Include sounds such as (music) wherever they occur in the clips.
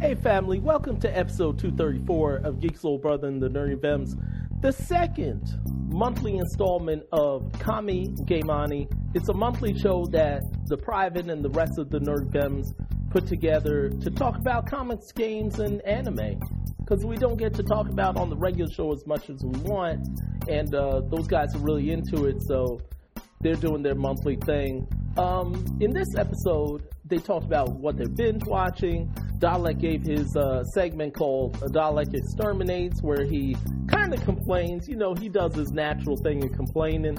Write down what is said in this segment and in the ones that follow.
Hey family, welcome to episode 234 of Geek's Little Brother and the Nerdy Venoms, the second monthly installment of Kami Gaimani. It's a monthly show that the Private and the rest of the Nerd Venoms put together to talk about comics, games, and anime. Because we don't get to talk about on the regular show as much as we want, and uh, those guys are really into it, so they're doing their monthly thing. Um, in this episode, they talked about what they're binge watching. Dalek gave his uh, segment called Dalek Exterminates, where he kind of complains. You know, he does his natural thing of complaining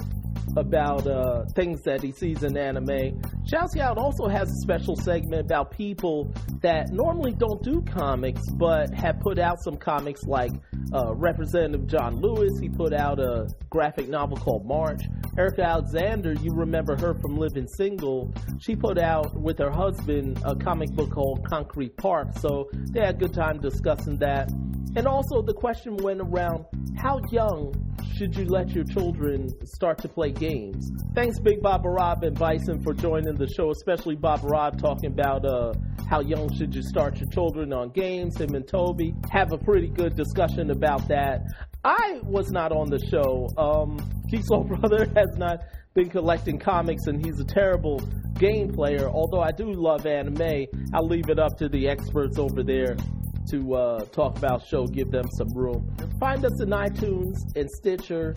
about uh, things that he sees in anime. Shout Scout also has a special segment about people that normally don't do comics, but have put out some comics like uh, Representative John Lewis. He put out a graphic novel called March. Erica Alexander, you remember her from Living Single. She put out with her husband a comic book called Concrete Park. So they had a good time discussing that. And also the question went around how young should you let your children start to play games? Thanks, Big Bob Rob and Bison, for joining the show, especially Bob Rob talking about uh, how young should you start your children on games. Him and Toby have a pretty good discussion about that. I was not on the show. Um, (laughs) Soul Brother (laughs) has not been collecting comics, and he's a terrible game player. Although I do love anime, I'll leave it up to the experts over there to uh, talk about show, give them some room. Find us in iTunes and Stitcher.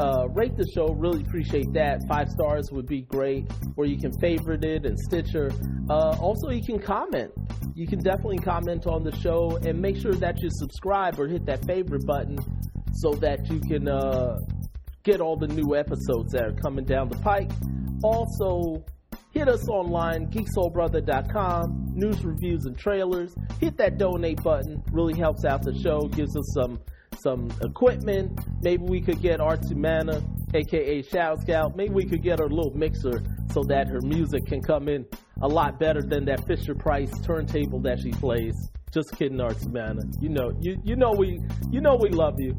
Uh, rate the show, really appreciate that. Five stars would be great. Or you can favorite it and Stitcher. Uh, also, you can comment. You can definitely comment on the show and make sure that you subscribe or hit that favorite button so that you can uh, get all the new episodes that are coming down the pike. Also, hit us online, geeksoulbrother.com, news, reviews, and trailers. Hit that donate button, really helps out the show, gives us some some equipment. Maybe we could get Artsumana, aka Shout Scout. Maybe we could get her a little mixer so that her music can come in a lot better than that Fisher Price turntable that she plays. Just kidding, Artsumana. You know, you you know we you know we love you.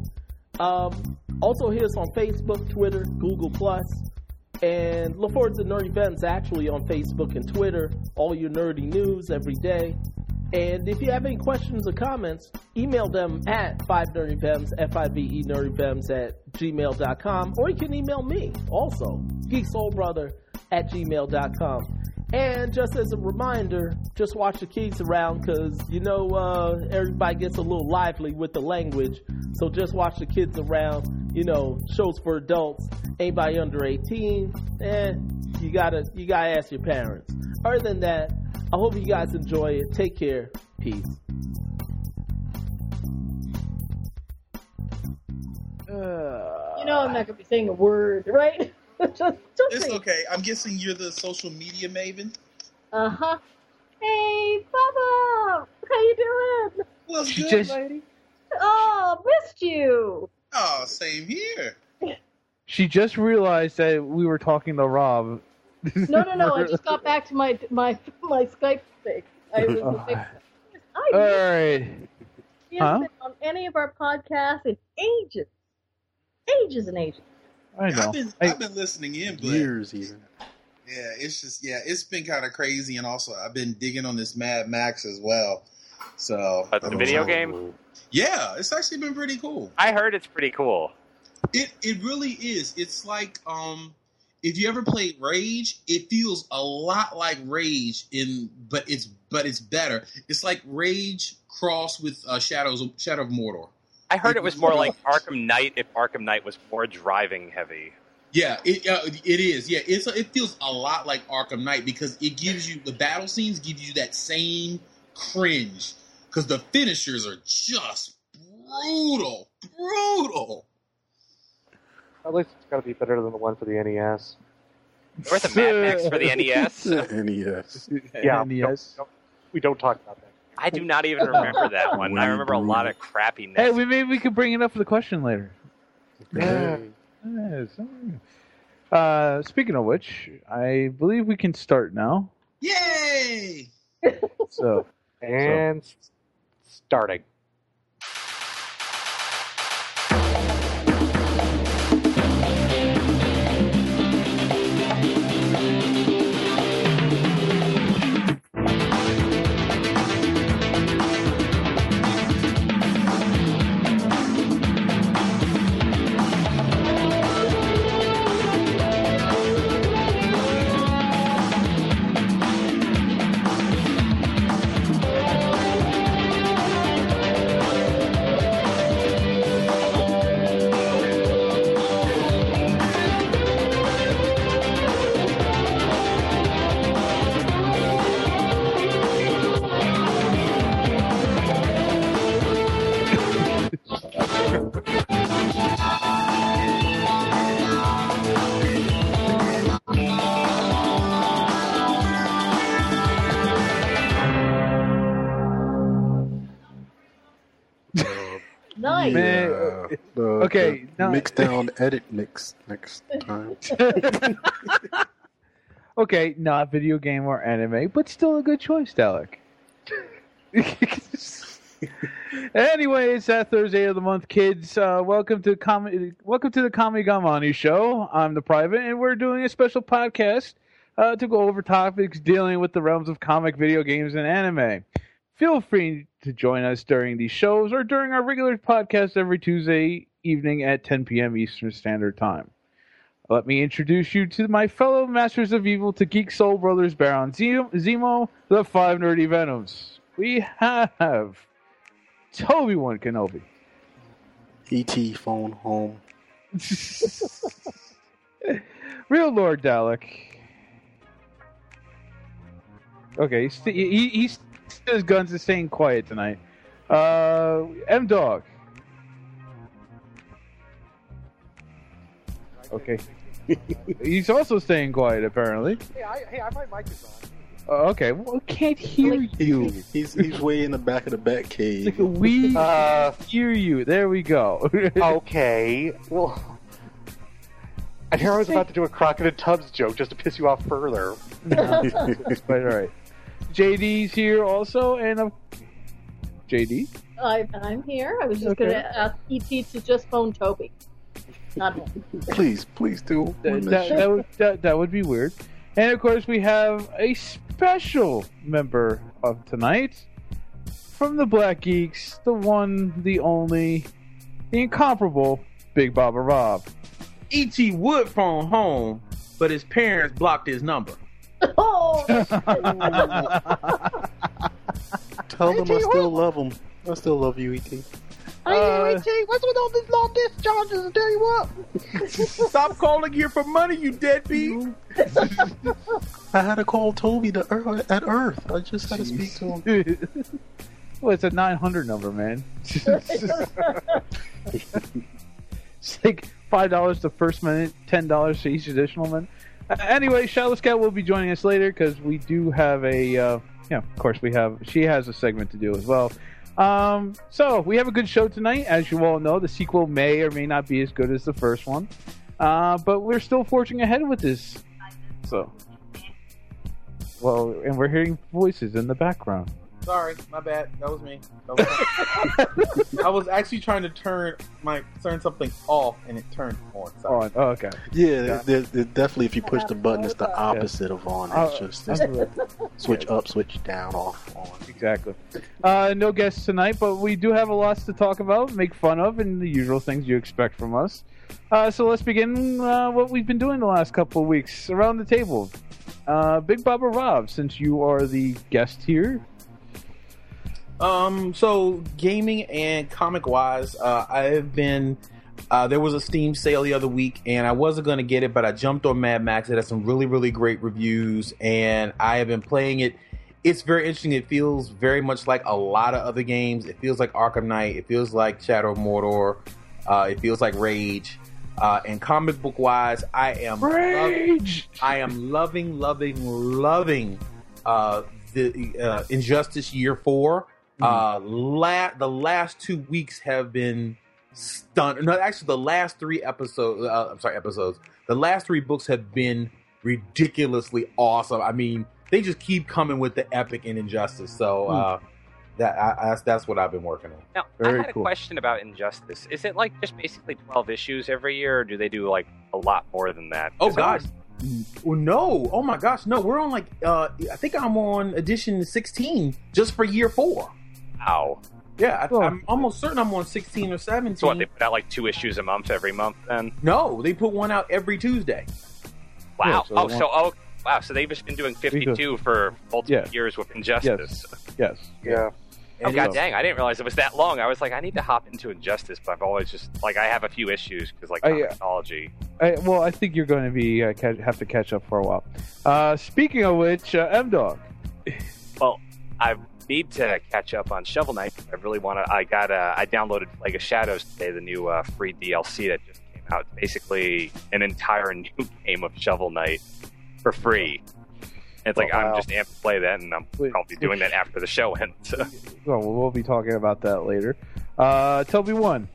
Um, also, hit us on Facebook, Twitter, Google Plus. And look forward to Nerdy Events actually on Facebook and Twitter. All your nerdy news every day. And if you have any questions or comments, email them at 5nerdyvems, F-I-V-E nerdyvems at gmail.com. Or you can email me also, geeksoulbrother at gmail.com. And just as a reminder, just watch the kids around because you know uh, everybody gets a little lively with the language. So just watch the kids around. You know, shows for adults. Anybody under 18, eh, you gotta you gotta ask your parents. Other than that, I hope you guys enjoy it. Take care. Peace. You know I'm not gonna be saying a word, right? (laughs) just, just It's say, okay. I'm guessing you're the social media maven. Uh huh. Hey, Bubba, how you doing? What's She good, just- lady? Oh, missed you. Oh, same here. She just realized that we were talking to Rob. No, no, no. I just got back to my my my Skype thing. I was. Oh. (laughs) I All missed right. Huh? been on any of our podcasts in ages, ages and ages. I know. I've been I- I've been listening in, but years even. yeah, it's just yeah, it's been kind of crazy, and also I've been digging on this Mad Max as well. So Uh, the video game? yeah, it's actually been pretty cool. I heard it's pretty cool. It it really is. It's like um if you ever played Rage, it feels a lot like Rage in but it's but it's better. It's like Rage crossed with uh, Shadows of, Shadow of Mordor. I heard it was more like Arkham Knight if Arkham Knight was more driving heavy. Yeah, it uh, it is. Yeah, it's it feels a lot like Arkham Knight because it gives you the battle scenes give you that same cringe because the finishers are just brutal, brutal. At least it's got to be better than the one for the NES. Worth a Mad Max for the NES. NES. (laughs) Yeah, NES. don't- we don't talk about that. I do not even remember that (laughs) one. I remember a lot of crappy Hey, we maybe we could bring it up for the question later. Yeah. Yes. (laughs) Uh, speaking of which, I believe we can start now. Yay! So, And s- starting. Nice. Man, Yeah, the, okay, the now- mix down edit mix next time. (laughs) okay, not video game or anime, but still a good choice, Dalek. (laughs) anyway, it's that Thursday of the month, kids. Uh, welcome to com- welcome to the ComiGamAni Show. I'm the Private, and we're doing a special podcast uh, to go over topics dealing with the realms of comic, video games, and anime. Feel free to join us during these shows or during our regular podcast every Tuesday evening at 10 p.m. Eastern Standard Time. Let me introduce you to my fellow Masters of Evil to Geek Soul Brothers Baron Zemo, the Five Nerdy Venoms. We have Toby One Kenobi. ET phone home. (laughs) Real Lord Dalek. Okay, he's, he, he's his guns is staying quiet tonight. Uh, M Dog. Okay. (laughs) he's also staying quiet apparently. Hey, I, hey, I, my mic is on. Uh, okay, well, I can't hear you. He's he's way in the back of the bat Like, we Uh, hear you. There we go. (laughs) okay. Well, and here I was about to do a Crockett and Tubbs joke just to piss you off further. but (laughs) all right. JD's here also, and uh, JD. I, I'm here. I was just Okay. going to ask ET to just phone Toby. Not him. please, please do. That, that, that would that, that would be weird. And of course, we have a special member of tonight from the Black Geeks, the one, the only, the incomparable Big Baba Rob. E.T. would phone home, but his parents blocked his number. Oh, Tell them I still love them. I still love you, ET. Uh, what's with all these long discharges? I tell you what. Stop calling here for money, you deadbeat. (laughs) I had to call Toby to Earth, at Earth. I just had to speak to him. (laughs) well, it's a 900 number, man. (laughs) it's like five dollars the first minute, ten dollars for each additional minute. (laughs) Anyway, Shadow Scout will be joining us later because we do have a, uh, yeah, of course we have. She has a segment to do as well. Um, so we have a good show tonight, as you all know. The sequel may or may not be as good as the first one, uh, but we're still forging ahead with this. So, well, and we're hearing voices in the background. Sorry, my bad. That was me. That was (laughs) I was actually trying to turn my turn something off, and it turned on. Sorry. On. Oh, okay. Yeah, there- there- there- definitely. If you push the button, it's the opposite of on. Uh, It's just it's switch up, switch down, off, on. Exactly. Uh, no guests tonight, but we do have a lot to talk about, make fun of, and the usual things you expect from us. Uh, so let's begin uh, what we've been doing the last couple of weeks around the table. Uh, Big Baba Rob, since you are the guest here, Um, so gaming and comic wise, uh, I have been. Uh, there was a Steam sale the other week, and I wasn't going to get it, but I jumped on Mad Max. It has some really, really great reviews, and I have been playing it. It's very interesting. It feels very much like a lot of other games. It feels like Arkham Knight. It feels like Shadow of Mordor. Uh, it feels like Rage. Uh, and comic book wise, I am Rage. I am loving, loving, loving uh, the uh, Injustice Year Four. Uh, la- the last two weeks have been stunned. No, actually, the last three episodes. Uh, I'm sorry, episodes. The last three books have been ridiculously awesome. I mean, they just keep coming with the epic and Injustice. So uh, that I, that's that's what I've been working on. Now, I had a question about Injustice. Is it like just basically 12 issues every year, or do they do like a lot more than that? Oh gosh. Was- Well, no! Oh my gosh, no! We're on like uh, I think I'm on edition 16 just for year four. Wow. Yeah, I, I'm almost certain I'm on 16 or 17. So what? They put out like two issues a month every month. Then no, they put one out every Tuesday. wow. Yeah, so oh, so oh wow. So they've just been doing 52 for multiple Yeah. years with Injustice. Yes. Yeah. Oh And god it's- dang! I didn't realize it was that long. I was like, I need to hop into Injustice, but I've always just like I have a few issues because like I, uh, technology. I, well, I think you're going to be uh, catch, have to catch up for a while. Uh, speaking of which, uh, M Dog. Well, I need to catch up on Shovel Knight. I really want to. I got. Uh, I downloaded Plague of Shadows today, the new uh, free DLC that just came out. Basically, an entire (laughs) new game of Shovel Knight for free. And it's like Oh, I'm just amped to play that, and I'm probably doing that after the show ends. (laughs) Well, we'll be talking about that later. Uh, Toby one.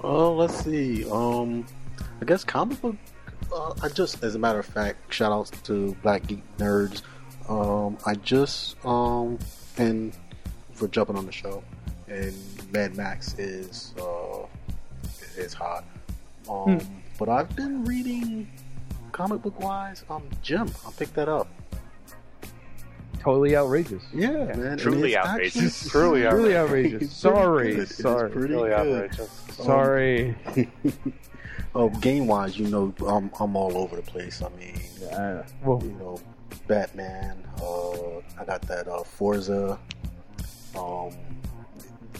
Oh, let's see. Um, I guess comic book. Uh, I just, as a matter of fact, shout outs to Black Geek Nerds. Um, I just um, and for jumping on the show, and Mad Max is uh, is hot. Um, Hmm. but I've been reading comic book wise. Um, Jim, I'll pick that up. Totally outrageous. Yeah, man. Truly it's outrageous. actually- (laughs) Truly Truly outrageous. (laughs) Sorry. Sorry. pretty Really outrageous. Sorry. (laughs) oh, game wise, you know, I'm I'm all over the place. I mean, Uh, well, you know, Batman. Uh, I got that uh, Forza. Um,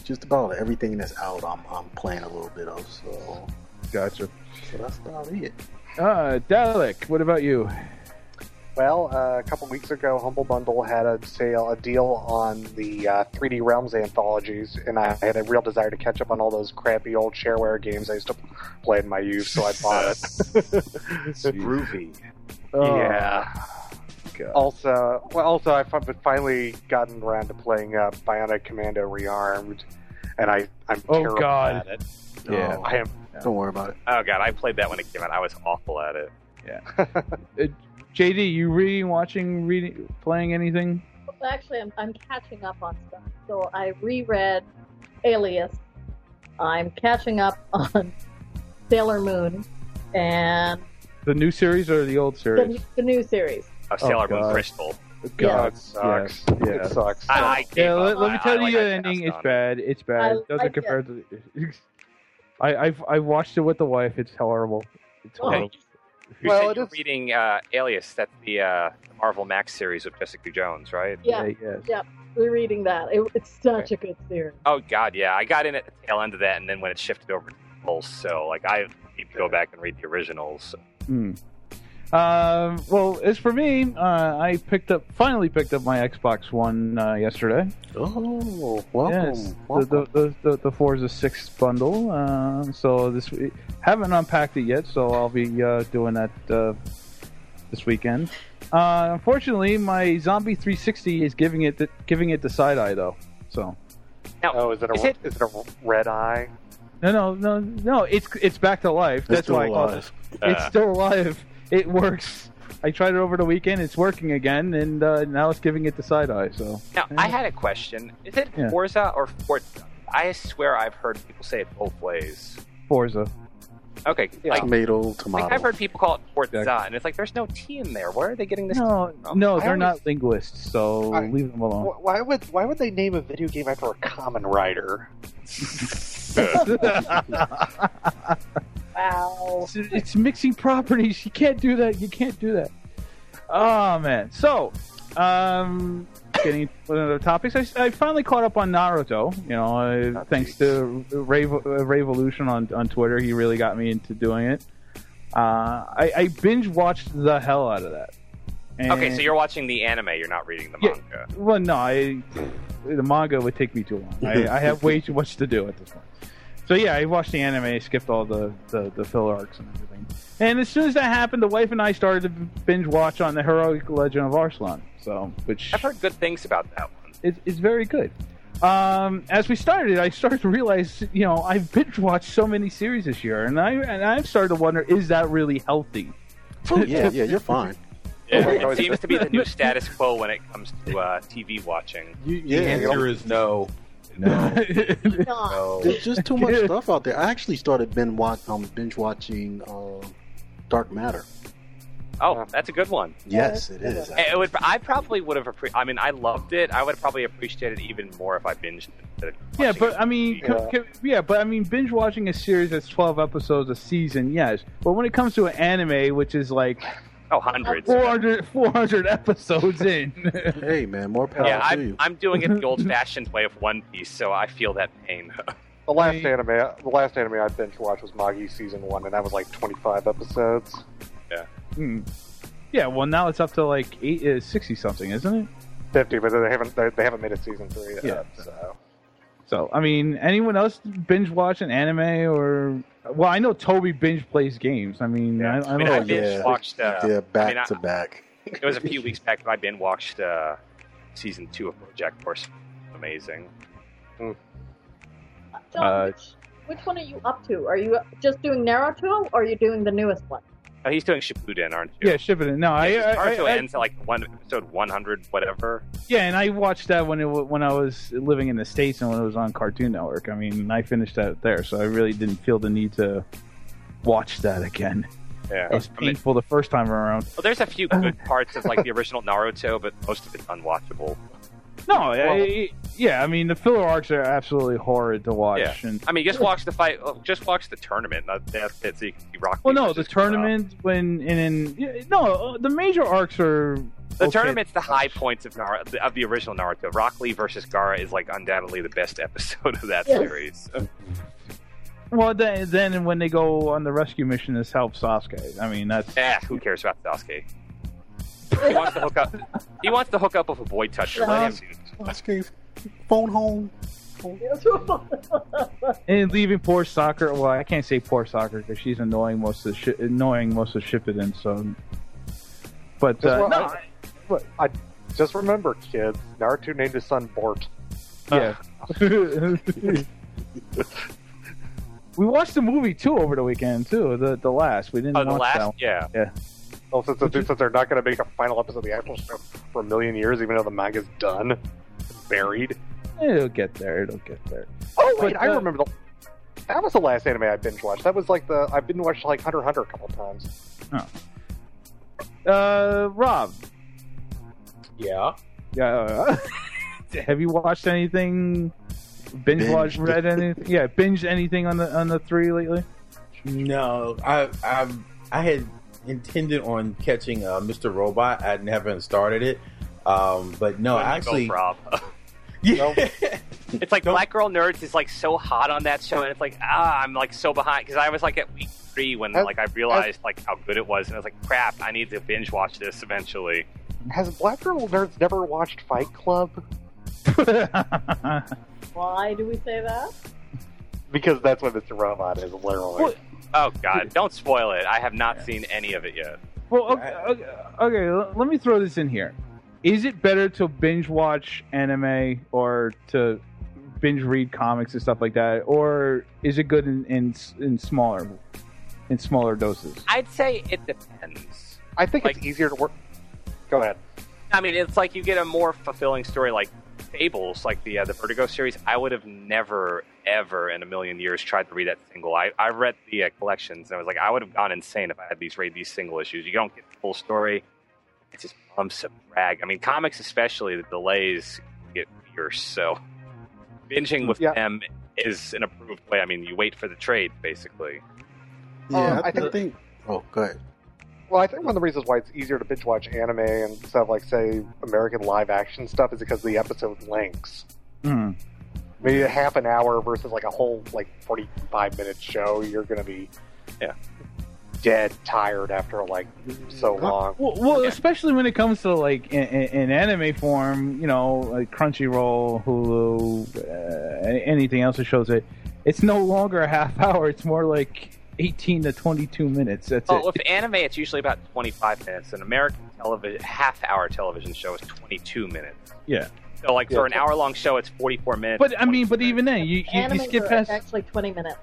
just about everything that's out, I'm I'm playing a little bit of. So, gotcha. so that's about it. Uh, Dalek, what about you? Well, uh, a couple weeks ago, Humble Bundle had a sale, a deal on the uh, 3D Realms anthologies, and I had a real desire to catch up on all those crappy old shareware games I used to play in my youth, so I bought it. (laughs) Groovy. Oh, (laughs) yeah. God. Also, well, also I've fi- finally gotten around to playing uh, Bionic Commando Rearmed, and I I'm Oh, terrible God. at it. Yeah. I am. Don't worry about it. Oh god, I played that when it came out. I was awful at it. Yeah. (laughs) Uh, JD, you reading, watching, reading, playing anything? Well, Actually, I'm, I'm catching up on stuff. So I reread Alias. I'm catching up (laughs) on Sailor Moon and The new series or the old series? the, the new series. Oh, Sailor Moon God. Crystal. God, it sucks. yes, It sucks. I, I gave Yeah, let, let me tell I, you like, the I ending. passed It's it. bad. It's bad. I It doesn't like compare to. The, (laughs) I I've I watched it with the wife. It's horrible. It's Oh. horrible. You Well, said it you're is- reading uh, Alias. That's the uh, Marvel Max series with Jessica Jones, right? Yeah, yes. yeah, we're reading that. It, it's such a good series. Oh God, yeah. I got in at the tail end of that, and then when it shifted over to Pulse, so like I need to go back and read the originals. Hmm. Um, well, as for me, uh, I picked up finally picked up my Xbox One uh, yesterday. Oh, welcome. Yes, the, welcome. the, the, the, the Forza 6 bundle. Uh, so this we- haven't unpacked it yet, so I'll be uh, doing that uh, this weekend. Uh, unfortunately, my Zombie 360 is giving it the, giving it the side eye though. So Now, Oh, is it a Is it- is it a red eye? no, no, no, no. It's it's back to life. It's That's still why I call it. alive. It's Uh. still alive. It works. I tried it over the weekend. It's working again, and uh, now it's giving it the side eye. So now I had a question. Is it Yeah. Forza or Forza? I swear I've heard people say it both ways. Forza. Okay, like, tomato, tomato. like I've heard people call it Forza, Exactly. and it's like there's no T in there. Where are they getting this? No, from? no, I they're always- not linguists. So I- leave them alone. Why would why would they name a video game after a common writer? (laughs) (laughs) (laughs) Wow. it's, it's mixing properties. You can't do that. You can't do that. Oh man. So, um, getting to other topics. I, I finally caught up on Naruto. You know, uh, thanks to Ray uh, Revolution on on Twitter. He really got me into doing it. Uh, I, I binge watched the hell out of that. Okay, so you're watching the anime. You're not reading the Yeah. manga. Well, no, I, the manga would take me too long. I, I have (laughs) way too much to do at this point. So yeah, I watched the anime, skipped all the, the, the filler arcs and everything. And as soon as that happened, the wife and I started to binge watch on the heroic legend of Arslan. So, which I've heard good things about that one. is, is very good. Um, as we started, I started to realize, you know, I've binge watched so many series this year, and I and I've started to wonder, is that really healthy? Oh, (laughs) yeah, yeah, you're fine. Yeah, it seems to be the new (laughs) status quo when it comes to uh, TV watching. You, Yeah, the answer is no. No. (laughs) No. There's just too much stuff out there. I actually started binge, watch, um, binge watching uh, Dark Matter. Oh, that's a good one. Yes, it is. It would, I probably would have. Appre- I mean, I loved it. I would have probably appreciated it even more if I binged it. Yeah, but it. I mean, Yeah. co- co- yeah, but I mean, binge watching a series that's twelve episodes a season, yes. But when it comes to an anime, which is like oh, hundreds. 400, 400 episodes in, (laughs) Hey, man, more power Yeah, to I'm, you. I'm doing it the (laughs) old-fashioned way of One Piece, so I feel that pain. The last I- anime, the last anime I binge watched was Magi season one, and that was like 25 episodes. Hmm. yeah. Well, now it's up to like eight, uh, sixty something, isn't it? 50, but they haven't they, they haven't made a season three yet. Yeah. So So, I mean, anyone else binge watch an anime or? Well, I know Toby binge plays games. I mean, I, I I mean, know. I binge yeah. watched. Uh, yeah, back I mean, I- to back. it was a few weeks back, but I binge watched uh, season two of BoJack Horseman. Amazing. John, Uh, which, which one are you up to? Are you just doing Naruto, or are you doing the newest one? Oh, he's doing Shippuden, aren't you? Yeah, Shippuden. No, I, Yeah, I, Naruto I- ends at like one episode 100, whatever. yeah, and I watched that when it when I was living in the states and when it was on Cartoon Network. I mean, I finished that there, so I really didn't feel the need to watch that again. Yeah. It was I painful the first time around. well, there's a few good parts of like the original Naruto, but most of it's unwatchable. No, (laughs) I, yeah, I mean the filler arcs are absolutely horrid to watch. Yeah. And, I mean, just watch the fight. oh, Just watch the tournament. That- That's it. So you can see Rock. well, no, the versus Gaara. tournament when and in yeah, no, uh, the major arcs are The okay. tournament's the high points of Naruto, of the original Naruto. Rock Lee versus Gaara is like undoubtedly the best (laughs) episode of that Yes. series. Well, then, then when they go on the rescue mission to help Sasuke, I mean that's Eh, who cares about Sasuke? (laughs) He wants to hook up. He wants to hook up with a boy toucher. Let him do it. Sasuke, phone home. (laughs) and leaving poor Sakura. Well, I can't say poor Sakura because she's annoying most of the shi annoying most of Shippuden. So, but Just uh, what- no, I just remember, kids, Naruto named his son Bort. yeah. (laughs) we watched the movie too over the weekend too. The the last we didn't Oh, the watch last, that. One. yeah. Well, since, since they're not going to make a final episode of the actual show for a million years, even though the manga's done, buried. It'll get there. It'll get there. Oh wait, But, I uh, remember the. That was the last anime I binge watched. That was like the I've been watched like Hunter x Hunter a couple times. Uh, Rob, Yeah. yeah. (laughs) have you watched anything? Binge Binged. watched, read anything? Yeah, binge anything on the on the three lately? No, I I I had intended on catching uh, Mr. Robot. I haven't started it, um, but no, When actually, go, Rob. (laughs) yeah. It's like Black Girl Nerds is like so hot on that show, and it's like ah, I'm like so behind because I was like at week three when Has- like I realized like how good it was, and I was like, crap, I need to binge watch this eventually. Has Black Girl Nerds never watched Fight Club? (laughs) Why do we say that? Because that's what Mr. Robot is, literally. Well, Oh God, don't spoil it. I have not seen any of it yet. Well, okay, okay, okay, let me throw this in here. Is it better to binge watch anime or to binge read comics and stuff like that, or is it good in in, in smaller in smaller doses? I'd say it depends. I think Like- it's easier to work. Go ahead. I mean, it's like you get a more fulfilling story, like Fables, like the uh, the Vertigo series. I would have never, ever in a million years tried to read that single. I, I read the uh, collections and I was like, I would have gone insane if I had these read these single issues. You don't get the full story. It's just bumps of brag. I mean, comics especially, the delays get fierce. So binging with Yeah. them is an approved way. I mean, you wait for the trade, basically. Yeah, Um, I, I think- think. Oh, good. Well, I think one of the reasons why it's easier to binge watch anime and stuff like say American live action stuff is because of the episode lengths. Hmm. Maybe a half an hour versus like a whole like forty five minute show. You're going to be Yeah. Dead tired after like so long. Well, well Yeah. especially when it comes to like in, in, in anime form, you know, like Crunchyroll, Hulu, uh, anything else that shows it. It's no longer a half (laughs) hour. It's more like 18 to 22 minutes. That's Well, it. with anime, it's usually about 25 minutes. An American television half-hour television show is 22 minutes. yeah. So, like for an hour-long show, it's 44 minutes. But I mean, but 22 even then, you you, you skip past. actually 20 minutes.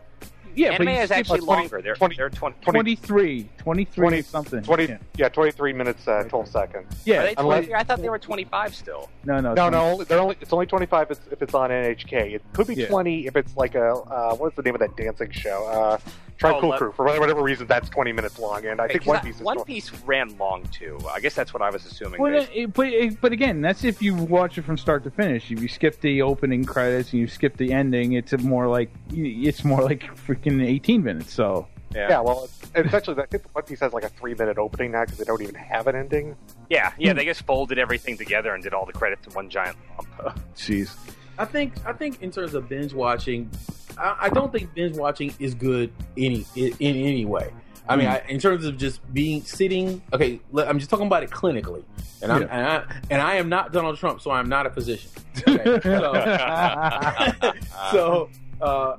Yeah, but anime you is actually past longer. They're 20 they're 20. 23, 23 20 something. 20, Yeah, yeah, 23 minutes, uh, 12 seconds. yeah. Are they Unless- I thought they were 25 still. no, no, No, 20. no, they're only, it's only 25 if it's, if it's on NHK. It could be Yeah. 20 if it's like a, uh, what's the name of that dancing show? Uh, Tranquil Oh, let- Crew. For whatever reason, that's 20 minutes long, and I think One Piece is One 20. Piece ran long too. I guess that's what I was assuming. Well, it, but, it, but again, that's if you watch it from start to finish. If you skip the opening credits and you skip the ending, it's a more like it's more like freaking 18 minutes. So yeah. Yeah, well, it's, essentially, I think One Piece has like a three minute opening now because they don't even have an ending. yeah, yeah. They just folded everything together and did all the credits in one giant lump. jeez. I think I think in terms of binge watching, I, I don't think binge watching is good any in, in any way. I mean, hmm. I, in terms of just being sitting. Okay, I'm just talking about it clinically, and I'm Yeah. and I and I am not Donald Trump, so I'm not a physician. (laughs) Okay, so, (laughs) so uh,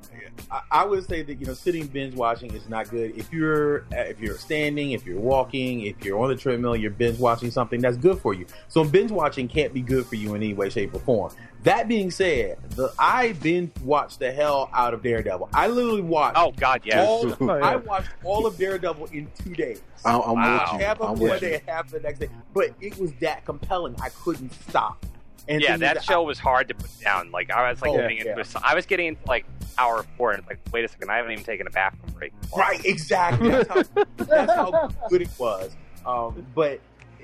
I, I would say that you know sitting binge watching is not good. If you're if you're standing, if you're walking, if you're on the treadmill, you're binge watching something that's good for you. So binge watching can't be good for you in any way, shape, or form. That being said, the I binge watched the hell out of Daredevil. I literally watched. Oh God, yes. All, Oh, yeah. I watched all of Daredevil in two days. I, I'm Wow. with you. Half I'm of one day, you. half the next day. But it was that compelling. I couldn't stop. And yeah, that show was hard to put down. Like I was like Oh, getting yeah. into, I was getting into like hour four, and it's like, wait a second, I haven't even taken a bathroom break. Right, exactly. That's how, (laughs) that's how good it was. Um, but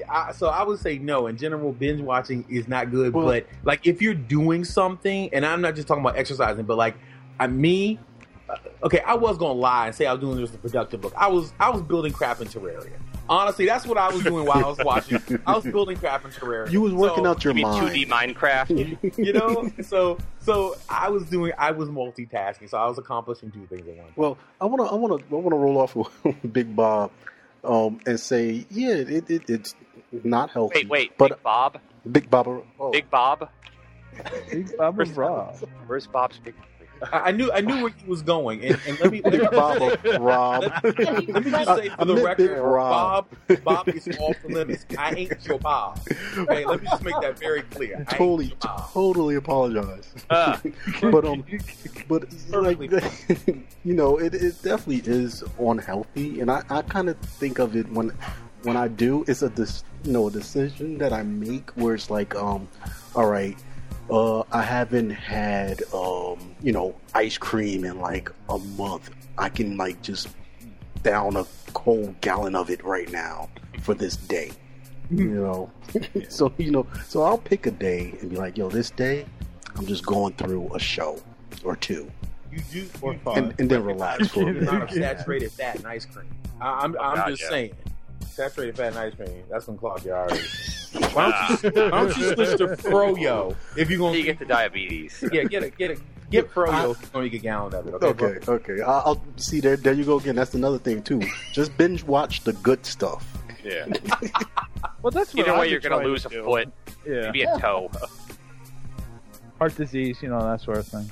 I, so I would say no. In general, binge watching is not good. Well- but like if you're doing something, and I'm not just talking about exercising, but like I me, okay, I was gonna lie and say I was doing this a productive look. I was I was building crap in Terraria. Honestly, that's what I was doing while I was watching. I was building crap in Terraria. You was working So- out your You mind. 2D Minecraft? (laughs) you know so so i was doing i was multitasking so i was accomplishing two things at once Well, I want to, I want to, I want to roll off with (laughs) Big Bob, um, and say, yeah, it, it, it's not healthy. wait, wait, but Big Bob, Big Bob, oh, Big Bob. Big Bob. Where's, Bra. where's Bob's big? I, I knew i knew where he was going. And, and let me let me, Big Bob, Rob. let me just say I for the record Rob. bob bob is off the limits. I ain't your bob. Okay let me just make that very clear. I totally, totally apologize. Uh, (laughs) but um, but like Perfectly (laughs) you know, it, it definitely is unhealthy, and I, I kind of think of it when when I do, it's a dis, you know a decision that I make where it's like um, all right, uh, I haven't had um, you know, ice cream in like a month. I can like just down a whole gallon of it right now for this day. You know, (laughs) so you know, so I'll pick a day and be like, yo, this day I'm just going through a show or two, you do Or five. and, and then relax for a the amount bit. of saturated fat and ice cream I, i'm, I'm just yeah. saying saturated fat and ice cream that's gonna clog your arteries (laughs) why don't you why don't you switch to froyo if you're gonna you get the diabetes. (laughs) yeah, get it, get it, get Froyo if you're gonna get a gallon of it. Okay, bro? Okay, okay. I- I'll see there. There you go again. That's another thing too. Just binge watch the good stuff. Yeah. (laughs) Well, that's what Either I've way, you're gonna lose to a foot, Yeah, maybe a toe. heart disease, you know that sort of thing.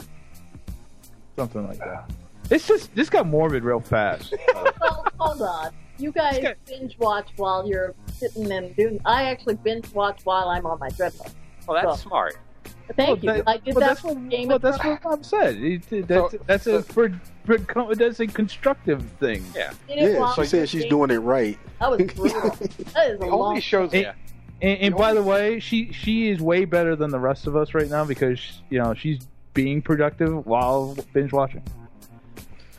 Something like that. It's just this got morbid real fast. Uh, well, hold on. You guys Okay. binge watch while you're sitting and doing. I actually binge watch while I'm on my treadmill. Well, that's So- smart. Thank Well, you. that- I did well, that that's for what, Game well, of that's what Bob said. It- that's So- that's a for, for, that's a constructive thing. Yeah. Yeah, she said was she's Game- doing it right. That was (laughs) brutal. that is a The long. only shows, Hey, And, and by the way, she she is way better than the rest of us right now because you know she's being productive while binge watching.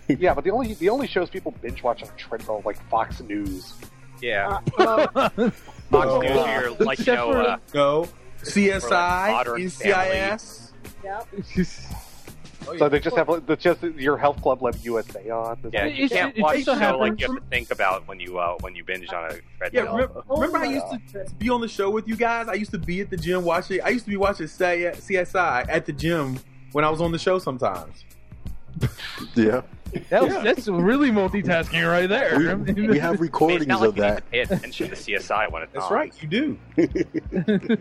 (laughs) yeah, but the only the only shows people binge watch on treadmill like Fox News. Yeah. Uh, (laughs) Fox Oh, News, wow. you're like you know, uh, Go CSI, Modern NCIS. yep. Oh, yeah. So they just have it's just your health club let USA on. There's yeah. like- You It's- can't it watch a just so show like you have to think about when you uh, when you binge on a Yeah, treadmill. remember, remember I used to be on the show with you guys. I used to be at the gym watching. I used to be watching CSI at the gym when I was on the show sometimes. (laughs) Yeah, That was, That's really multitasking right there. we, we have I mean, it's recordings not like of you need to that. pay attention to CSI when it's That's on. right, you do. (laughs)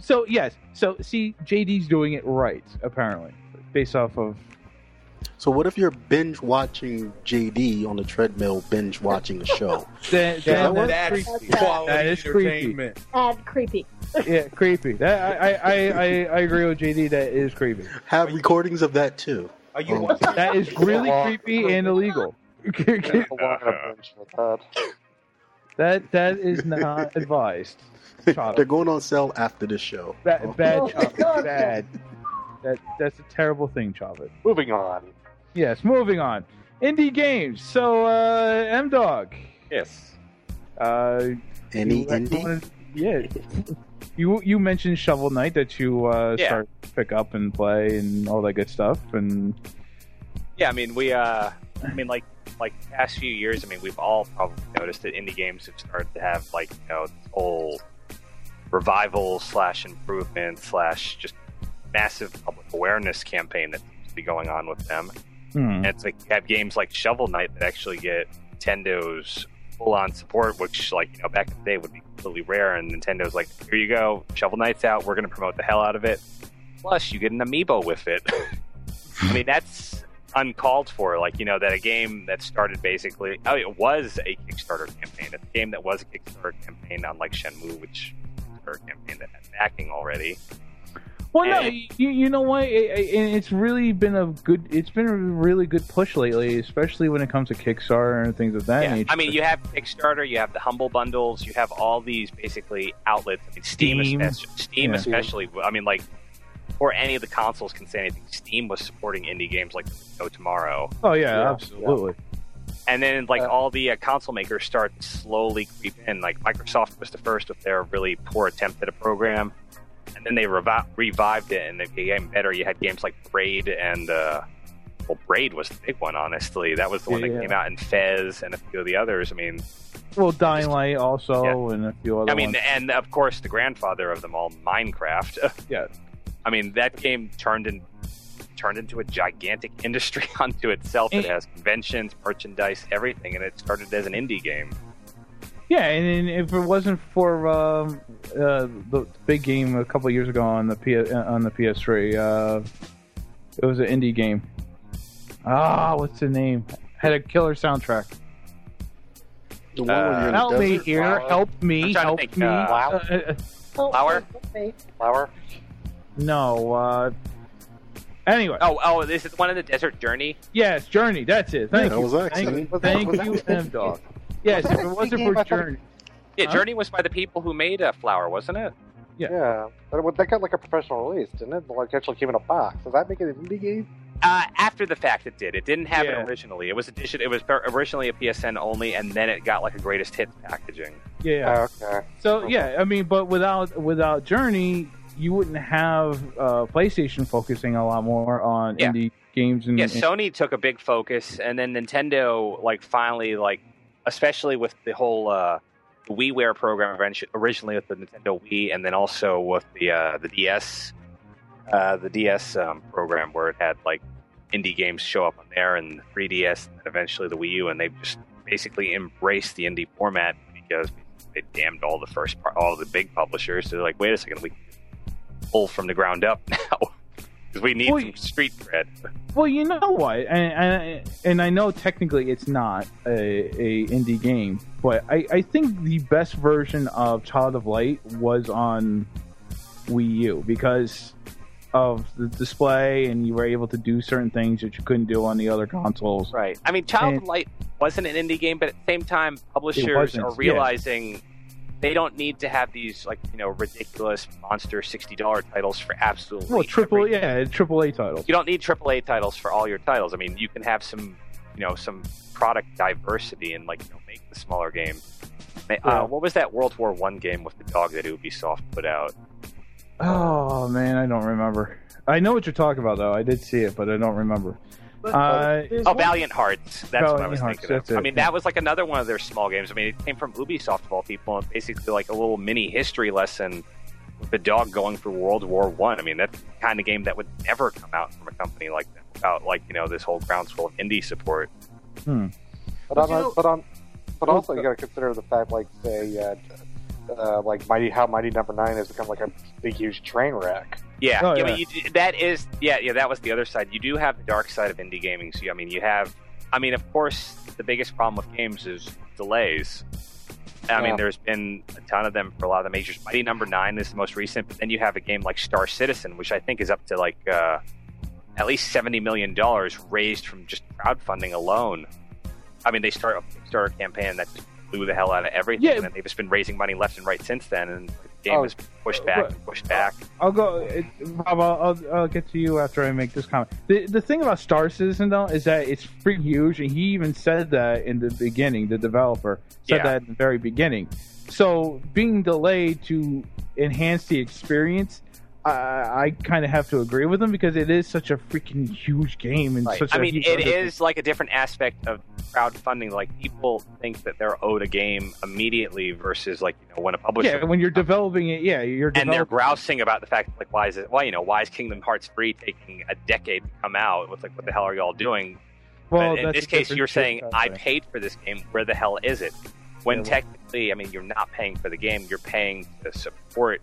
so yes, so see, JD's doing it right apparently. based off of. So what if you're binge watching JD on the treadmill, binge watching a show? (laughs) That, Yeah, that, that's, That's creepy. quality That is creepy. entertainment. Add creepy. (laughs) Yeah, creepy. That I, I, I, I agree with JD. That is creepy. Have recordings of that too. Are you Um. That is really creepy and illegal. There's a lot of (laughs) binge with that. that that is not advised. Chop. They're going on sale after this show. Bad, Oh. bad Oh, Chop. God. Bad. That that's a terrible thing, Chop. It. Moving on. Yes. Moving on. Indie games. So, uh, M Dog. Yes. Uh, Any you- indie? Yeah. (laughs) You you mentioned Shovel Knight that you uh, Yeah. start to pick up and play and all that good stuff and Yeah, I mean, we, uh, I mean, like, like the past few years, I mean, we've all probably noticed that indie games have started to have, like, you know, this whole revival slash improvement slash just massive public awareness campaign that seems to be going on with them. Hmm. And it's like you have games like Shovel Knight that actually get Nintendo's full on support, which, like, you know, back in the day would be completely rare. And Nintendo's like, here you go, Shovel Knight's out, we're going to promote the hell out of it. Plus, you get an amiibo with it. (laughs) I mean, that's uncalled for. Like, you know, that a game that started basically, oh, it was a Kickstarter campaign. A game that was a Kickstarter campaign, unlike Shenmue, which Kickstarter campaign that had backing already. Well, no, you, you know what? It, it, it's really been a good. It's been a really good push lately, especially when it comes to Kickstarter and things of that Yeah, nature. I mean, you have Kickstarter, you have the Humble Bundles, you have all these basically outlets. I mean, Steam, Steam. especially, Steam Yeah. especially. I mean, like, or any of the consoles can say anything. Steam was supporting indie games like No Tomorrow, oh yeah, Yeah, absolutely. and then like Uh, all the uh, console makers start slowly creep in. Like Microsoft was the first with their really poor attempt at a program, and then they revi- revived it and it became better. You had games like Braid and. Uh, well, Braid was the big one, honestly. That was the one Yeah. that came out in Fez and a few of the others. I mean, Well, Dying Light also, and a few other I mean, ones. and of course, the grandfather of them all, Minecraft. (laughs) Yeah. I mean, that game turned in turned into a gigantic (laughs) industry (laughs) unto itself. It has conventions, merchandise, everything, and it started as an indie game. Yeah, and, and if it wasn't for um, uh, the big game a couple years ago on the P- uh, on the PS3, uh, it was an indie game. Ah, what's the name? Had a killer soundtrack. The one where you're Help me here, Flower. help me, I'm trying to help think, me. uh, Uh, uh, Flower? Flower? no, uh, anyway, Oh, oh, this is one of the Desert Journey. yes, Journey. That's it. Thank Yeah, you. that was Thank, excellent. Was thank was you, M Dog. Yes, if it wasn't for Journey. Yeah, Huh? Journey was by the people who made uh, Flower, wasn't it? Yeah. But it, that got like a professional release, didn't it? Like actually came in a box. Does that make it an indie game? Uh, after the fact, it did. It didn't have Yeah. it originally. It was edition. It was originally a PSN only, and then it got like a greatest hits packaging. Yeah. Oh, okay. So yeah, I mean, but without without Journey, you wouldn't have uh, PlayStation focusing a lot more on Yeah. indie games and, Yeah, and- Sony took a big focus, and then Nintendo, like, finally, like, especially with the whole uh, WiiWare program orig- originally with the Nintendo Wii, and then also with the uh, the DS, uh, the DS um, program where it had like indie games show up on there, and the 3DS, and eventually the Wii U, and they just basically embraced the indie format because they damned all the first, all the big publishers. They're like, wait a second, we pull from the ground up (laughs) now. Because we need Well, some street cred. Well, you know what, and, and and I know technically it's not a, a indie game, but I, I think the best version of Child of Light was on Wii U because of the display, and you were able to do certain things that you couldn't do on the other consoles. Right. I mean, Child of Light wasn't an indie game, but at the same time, publishers wasn't, are yeah. They don't need to have these like you know ridiculous monster sixty dollar titles for absolutely. Well, triple every- yeah, triple A titles. You don't need triple A titles for all your titles. I mean, you can have some, you know, some product diversity and like you know make the smaller game. Yeah. Uh, what was that World War One game with the dog that Ubisoft put out? Oh man, I don't remember. I know what you're talking about though. I did see it, but I don't remember. Uh, There's Oh, one- Valiant Hearts. That's what I was Hearts, thinking of. that's I mean, yeah. that was like another one of their small games. I mean, it came from Ubisoft of all people, and basically like a little mini history lesson with the dog going through World War One. I. mean, that's the kind of game that would never come out from a company like that without like you know this whole groundswell of indie support. hmm. But on, you know- but on, but Oh, also you got to consider the fact, like say, uh, uh, like mighty how mighty number nine has become like a big huge train wreck. Yeah, Oh, I mean, you, that is yeah, yeah. That was the other side. You do have the dark side of indie gaming. So I mean, you have, I mean, of course, the biggest problem with games is delays. I Yeah. mean, there's been a ton of them for a lot of the majors. Mighty Number Nine is the most recent, but then you have a game like Star Citizen, which I think is up to like uh, at least seventy million dollars raised from just crowdfunding alone. I mean, they start a Kickstarter campaign that just blew the hell out of everything, Yeah. and they've just been raising money left and right since then, and the game Oh, has pushed back and pushed back. I'll go, it, Rob. I'll, I'll, I'll get to you after I make this comment. The the thing about Star Citizen though is that it's pretty huge, and he even said that in the beginning. The developer said Yeah. that in the very beginning. So being delayed to enhance the experience, I, I kind of have to agree with him because it is such a freaking huge game and Right. such. I mean, it undertaking. is like a different aspect of crowdfunding. Like people think that they're owed a game immediately versus like you know when a publisher Yeah, when you're developing it, yeah, you're and they're grousing about the fact like why is it why you know why is Kingdom Hearts three taking a decade to come out? It's like what the hell are y'all doing? well, but in this case, you're saying I paid for this game. Where the hell is it? When Yeah, well- technically, I mean, you're not paying for the game. You're paying to support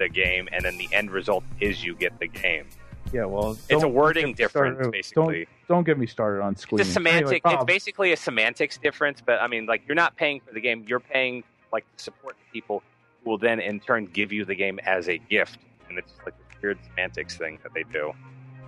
the game, and then the end result is you get the game. Yeah, well, It's a wording get me started- difference, basically. Don't don't get me started on squeezing. It's a semantic. Anyway, it's basically a semantics difference, but I mean, like you're not paying for the game. You're paying like to support the people who will then in turn give you the game as a gift, and it's like this weird semantics thing that they do.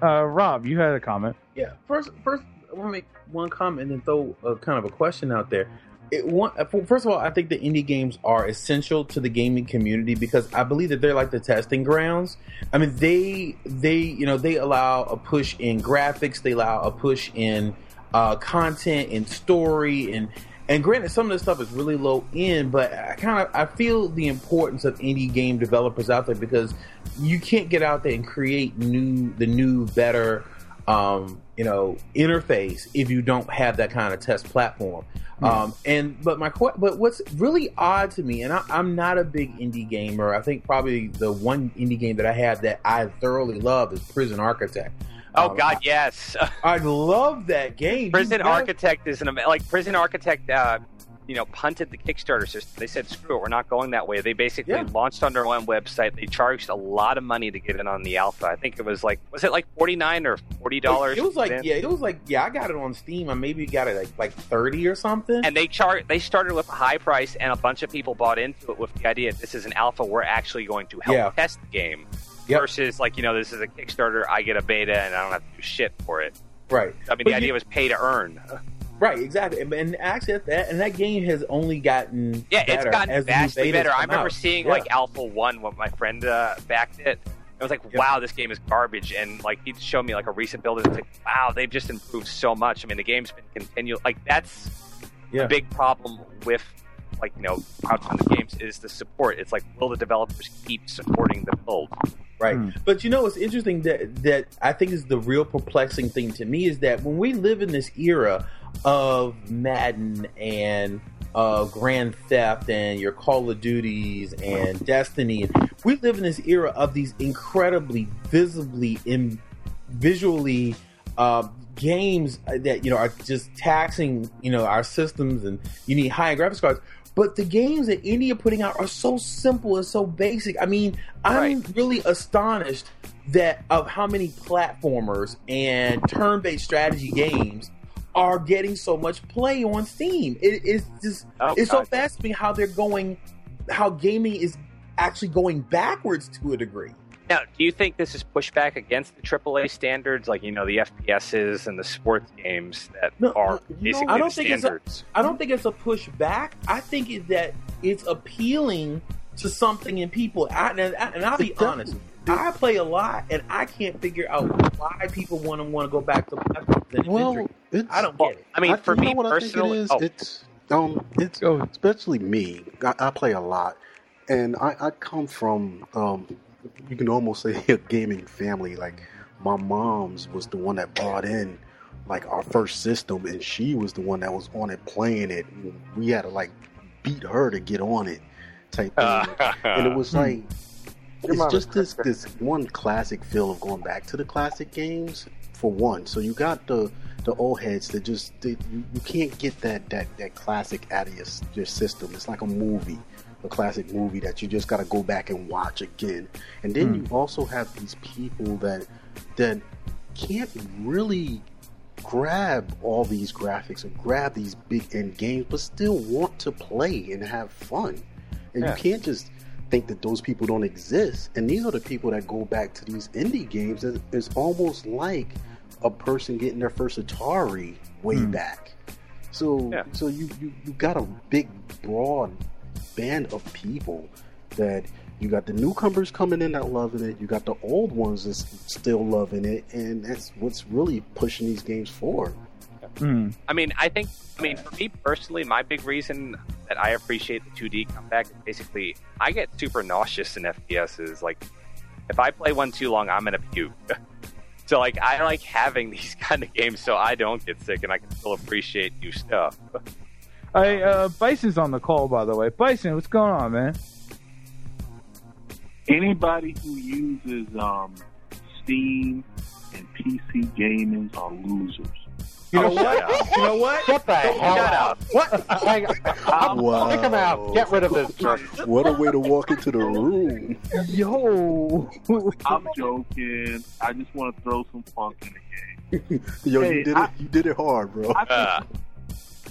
uh, Rob, you had a comment. Yeah. First, first, I want to make one comment and then throw a kind of a question out there. It, one, uh, first of all, I think the indie games are essential to the gaming community because I believe that they're like the testing grounds. I mean, they they you know they allow a push in graphics, they allow a push in uh, content and story and and granted some of this stuff is really low end but i kind of i feel the importance of indie game developers out there because you can't get out there and create new the new better um, you know interface if you don't have that kind of test platform um, and but my but what's really odd to me and I, i'm not a big indie gamer i think probably the one indie game that i have that i thoroughly love is prison architect Oh Um, God, yes. (laughs) I love that game. Prison Architect is an like Prison Architect. Uh, you know, punted the Kickstarter system. They said, "Screw it, we're not going that way." They basically Yeah. launched on their own website. They charged a lot of money to get in on the alpha. I think it was like, was it like forty nine or forty dollars? It was like yeah, it was like yeah. I got it on Steam. I maybe got it like like thirty or something. and they char- they started with a high price, and a bunch of people bought into it with the idea this is an alpha. We're actually going to help Yeah. test the game. Yep. Versus like you know this is a Kickstarter. I get a beta and I don't have to do shit for it. right, I mean But the idea you- was pay to earn. (laughs) right, exactly. And, and actually, that and that game has only gotten Yeah, it's gotten as vastly better. I remember out. seeing Yeah. like Alpha One when my friend uh, backed it. I was like, Yeah. "Wow, this game is garbage!" And like he'd show me like a recent build, and it's like, "Wow, they've just improved so much." I mean, the game's been continual. Like that's Yeah. the big problem with like you know crowdfunding games is the support. It's like, will the developers keep supporting the build? Right. Hmm. But you know what's interesting that that I think is the real perplexing thing to me is that when we live in this era of Madden and uh, Grand Theft and your Call of Duties and Destiny, we live in this era of these incredibly visibly in visually uh, games that you know are just taxing you know our systems and you need high graphics cards. But the games that indie are putting out are so simple and so basic. I mean, I'm Right. really astonished that of how many platformers and turn-based strategy games are getting so much play on Steam. It is just Oh, it's so God. fast to how they're going, how gaming is actually going backwards to a degree. Now, do you think this is pushback against the AAA standards, like you know the FPSs and the sports games that No, are no, basically I don't the think it's a- standards? I don't think it's a pushback. I think it's that it's appealing to something in people. I, and, and I'll be honest, definitely- I play a lot, and I can't figure out why people want to want to go back to platforms and Well, it's, I don't get it. I mean, I- for me what personally, I think oh, it is? It's um, it's especially me. I, I play a lot, and I, I come from um, you can almost say (laughs) a gaming family. Like my mom's was the one that brought in like our first system, and she was the one that was on it playing it. We had to like beat her to get on it, type thing. (laughs) and it was like Your it's just this this one classic feel of going back to the classic games for one. So you got the the old heads that just they, you, you can't get that that that classic out of your, your system. It's like a movie. a classic movie that you just got to go back and watch again. And then Hmm. you also have these people that that can't really grab all these graphics and grab these big end games, but still want to play and have fun. And Yeah. you can't just think that those people don't exist. And these are the people that go back to these indie games. It's almost like a person getting their first Atari way Hmm. back. So, Yeah. so you, you you got a big broad band of people that you got the newcomers coming in that loving it. You got the old ones that's still loving it, and that's what's really pushing these games forward. Hmm. I mean, I think, I mean, for me personally, my big reason that I appreciate the 2D comeback is basically I get super nauseous in FPSs. Like, if I play one too long, I'm gonna puke. (laughs) so, like, I like having (laughs) these kind of games so I don't get sick and I can still appreciate new stuff. (laughs) I uh, Bison's on the call, by the way. Bison, what's going on, man? Anybody who uses um, Steam and PC gaming are losers. You know Oh, what? You know what? Shut the hell Shut up. up. What? Like, I'm, Wow. Kick him out. Get rid of this jerk. What a way to walk into the room! Yo. I'm joking. I just want to throw some funk in the game. (laughs) Yo, Hey, you did I- it. You did it hard, bro. I think, Uh,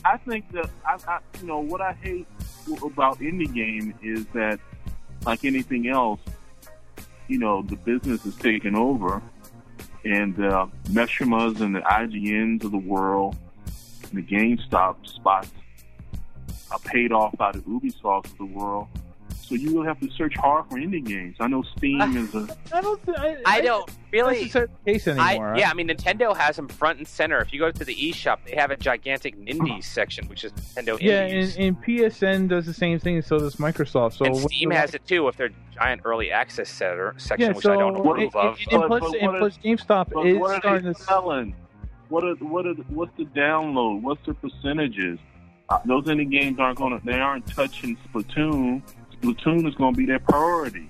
I think that I, I, you know, what I hate about indie game is that, like anything else, you know, the business is taking over, and the Machinimas and the IGNs of the world, and the GameStop spots are paid off by the Ubisofts of the world. So you will have to search hard for indie games. I know Steam (laughs) is a I don't. Th- I, I don't really. That's the case I, anymore. yeah, I mean, Nintendo has them front and center. If you go to the eShop, they have a gigantic Indies section, which is Nintendo Yeah, Indies. and, and PSN does the same thing, and so does Microsoft. So and Steam has it too with their giant early access setter, section, Yeah, which so I don't What- approve and, of. and plus, but and what plus, GameStop is what starting to. selling? What are what are what's the download? What's the percentages? Uh, those indie games aren't going to. They aren't touching Splatoon. Splatoon is going to be their priority.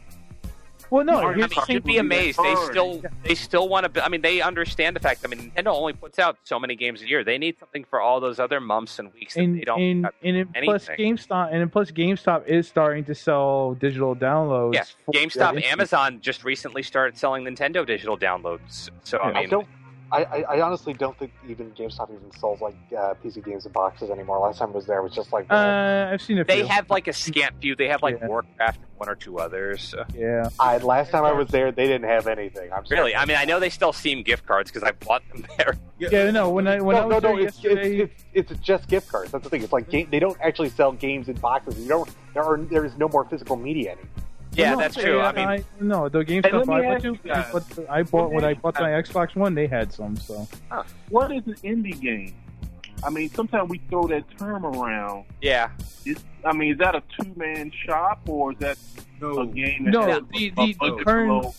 Well, no, I I mean, you'd be amazed. They still, they still want to. I mean, they understand the fact. I mean, Nintendo only puts out so many games a year. They need something for all those other months and weeks that and they don't. and, and then plus. GameStop and plus GameStop is starting to sell digital downloads. yeah, GameStop, Amazon just recently started selling Nintendo digital downloads. So Yeah. I I mean, don't. I, I, I honestly don't think even GameStop even sells like uh, PC games in boxes anymore. Last time I was there, it was just like Uh, I've seen a they few. have like a scant few. They have like Yeah. Warcraft and one or two others. Uh, yeah. I, last time I was there, they didn't have anything. I'm sorry. Really, I mean, I know they still Steam gift cards because I bought them there. Yeah, no. When I when I no, was no, there no, it's, yesterday, it's, it's, it's just gift cards. That's the thing. It's like game, they don't actually sell games in boxes. You don't. There are there is no more physical media anymore. Yeah, no, that's true. I mean, no, the let GameStop I went ask to, you guys. but I bought when I bought my Xbox One, they had some. So What is an indie game? I mean, sometimes we throw that term around. yeah. Is, I mean, is that a two man shop or is that No. a game that No, has the- a the- the current-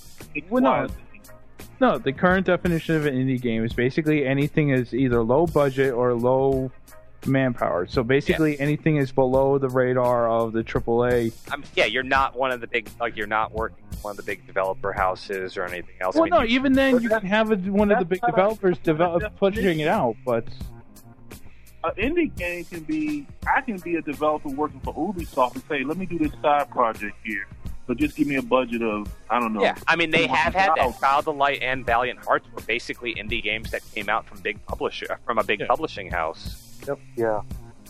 well, no. No, the current definition of an indie game is basically anything is either low budget or low manpower. So basically, anything is below the radar of the AAA. I mean, yeah, you're not one of the big like you're not working one of the big developer houses or anything else. Well, I mean, no, even then you can have a, one of the big developers that's not a develop pushing it out, but An indie game can be. I can be a developer working for Ubisoft and say, "Let me do this side project here, but just give me a budget of I don't know." yeah, I mean they have had that. $200,000. Child of Light and Valiant Hearts were basically indie games that came out from big publisher from a big Yeah. publishing house. Yeah,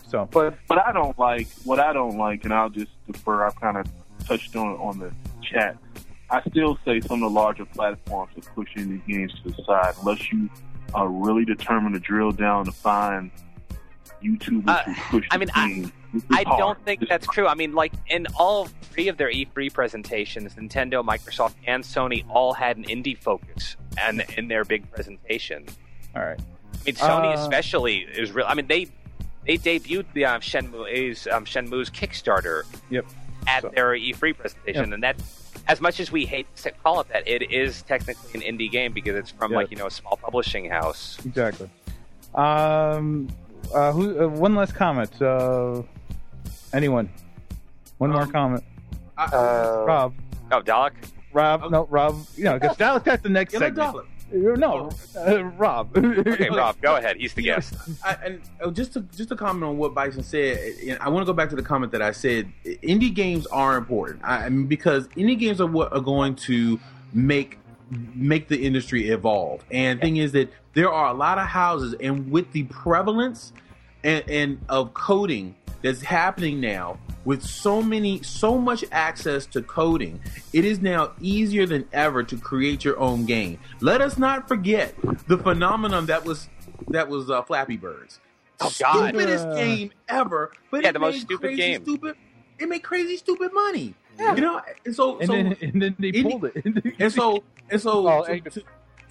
so But but I don't like what I don't like, and I'll just defer. I've kind of touched on it on the chat. I still say some of the larger platforms are pushing these games to the side unless you are really determined to drill down to find YouTubers Uh, who push I mean, I- game. It's I hard. don't think It's that's true. I mean, like in all three of their E3 presentations, Nintendo, Microsoft, and Sony all had an indie focus and in their big presentation. all right. I mean, Sony Uh, especially is real. I mean, they they debuted the um, Shenmue's um, Shenmue's Kickstarter Yep. at So- their E3 presentation, and that, as much as we hate to call it that, it is technically an indie game because it's from Yeah. like you know a small publishing house. Exactly. Um, uh, who? Uh, one last comment. Uh, anyone? One more Um, comment. uh, Rob. Oh, Dalek. Rob. No, Rob. You know, because that, that's the next Yellow segment. dollar. No, uh, Rob. Okay, (laughs) Rob, go ahead. He's the guest. I, and uh, just to just to comment on what Bison said, I want to go back to the comment that I said. Indie games are important. I, I mean, because indie games are what are going to make make the industry evolve. And thing is that there are a lot of houses, and with the prevalence and, and of coding that's happening now, with so many so much access to coding, it is now easier than ever to create your own game. Let us not forget the phenomenon that was that was uh, Flappy Birds. Oh, God. Stupidest Uh. game ever, but Yeah, it the most stupid crazy game. Stupid. It made crazy stupid money. You know, and so and so then and then they Indie- pulled it. (laughs) and so and so Well, to, hey, to,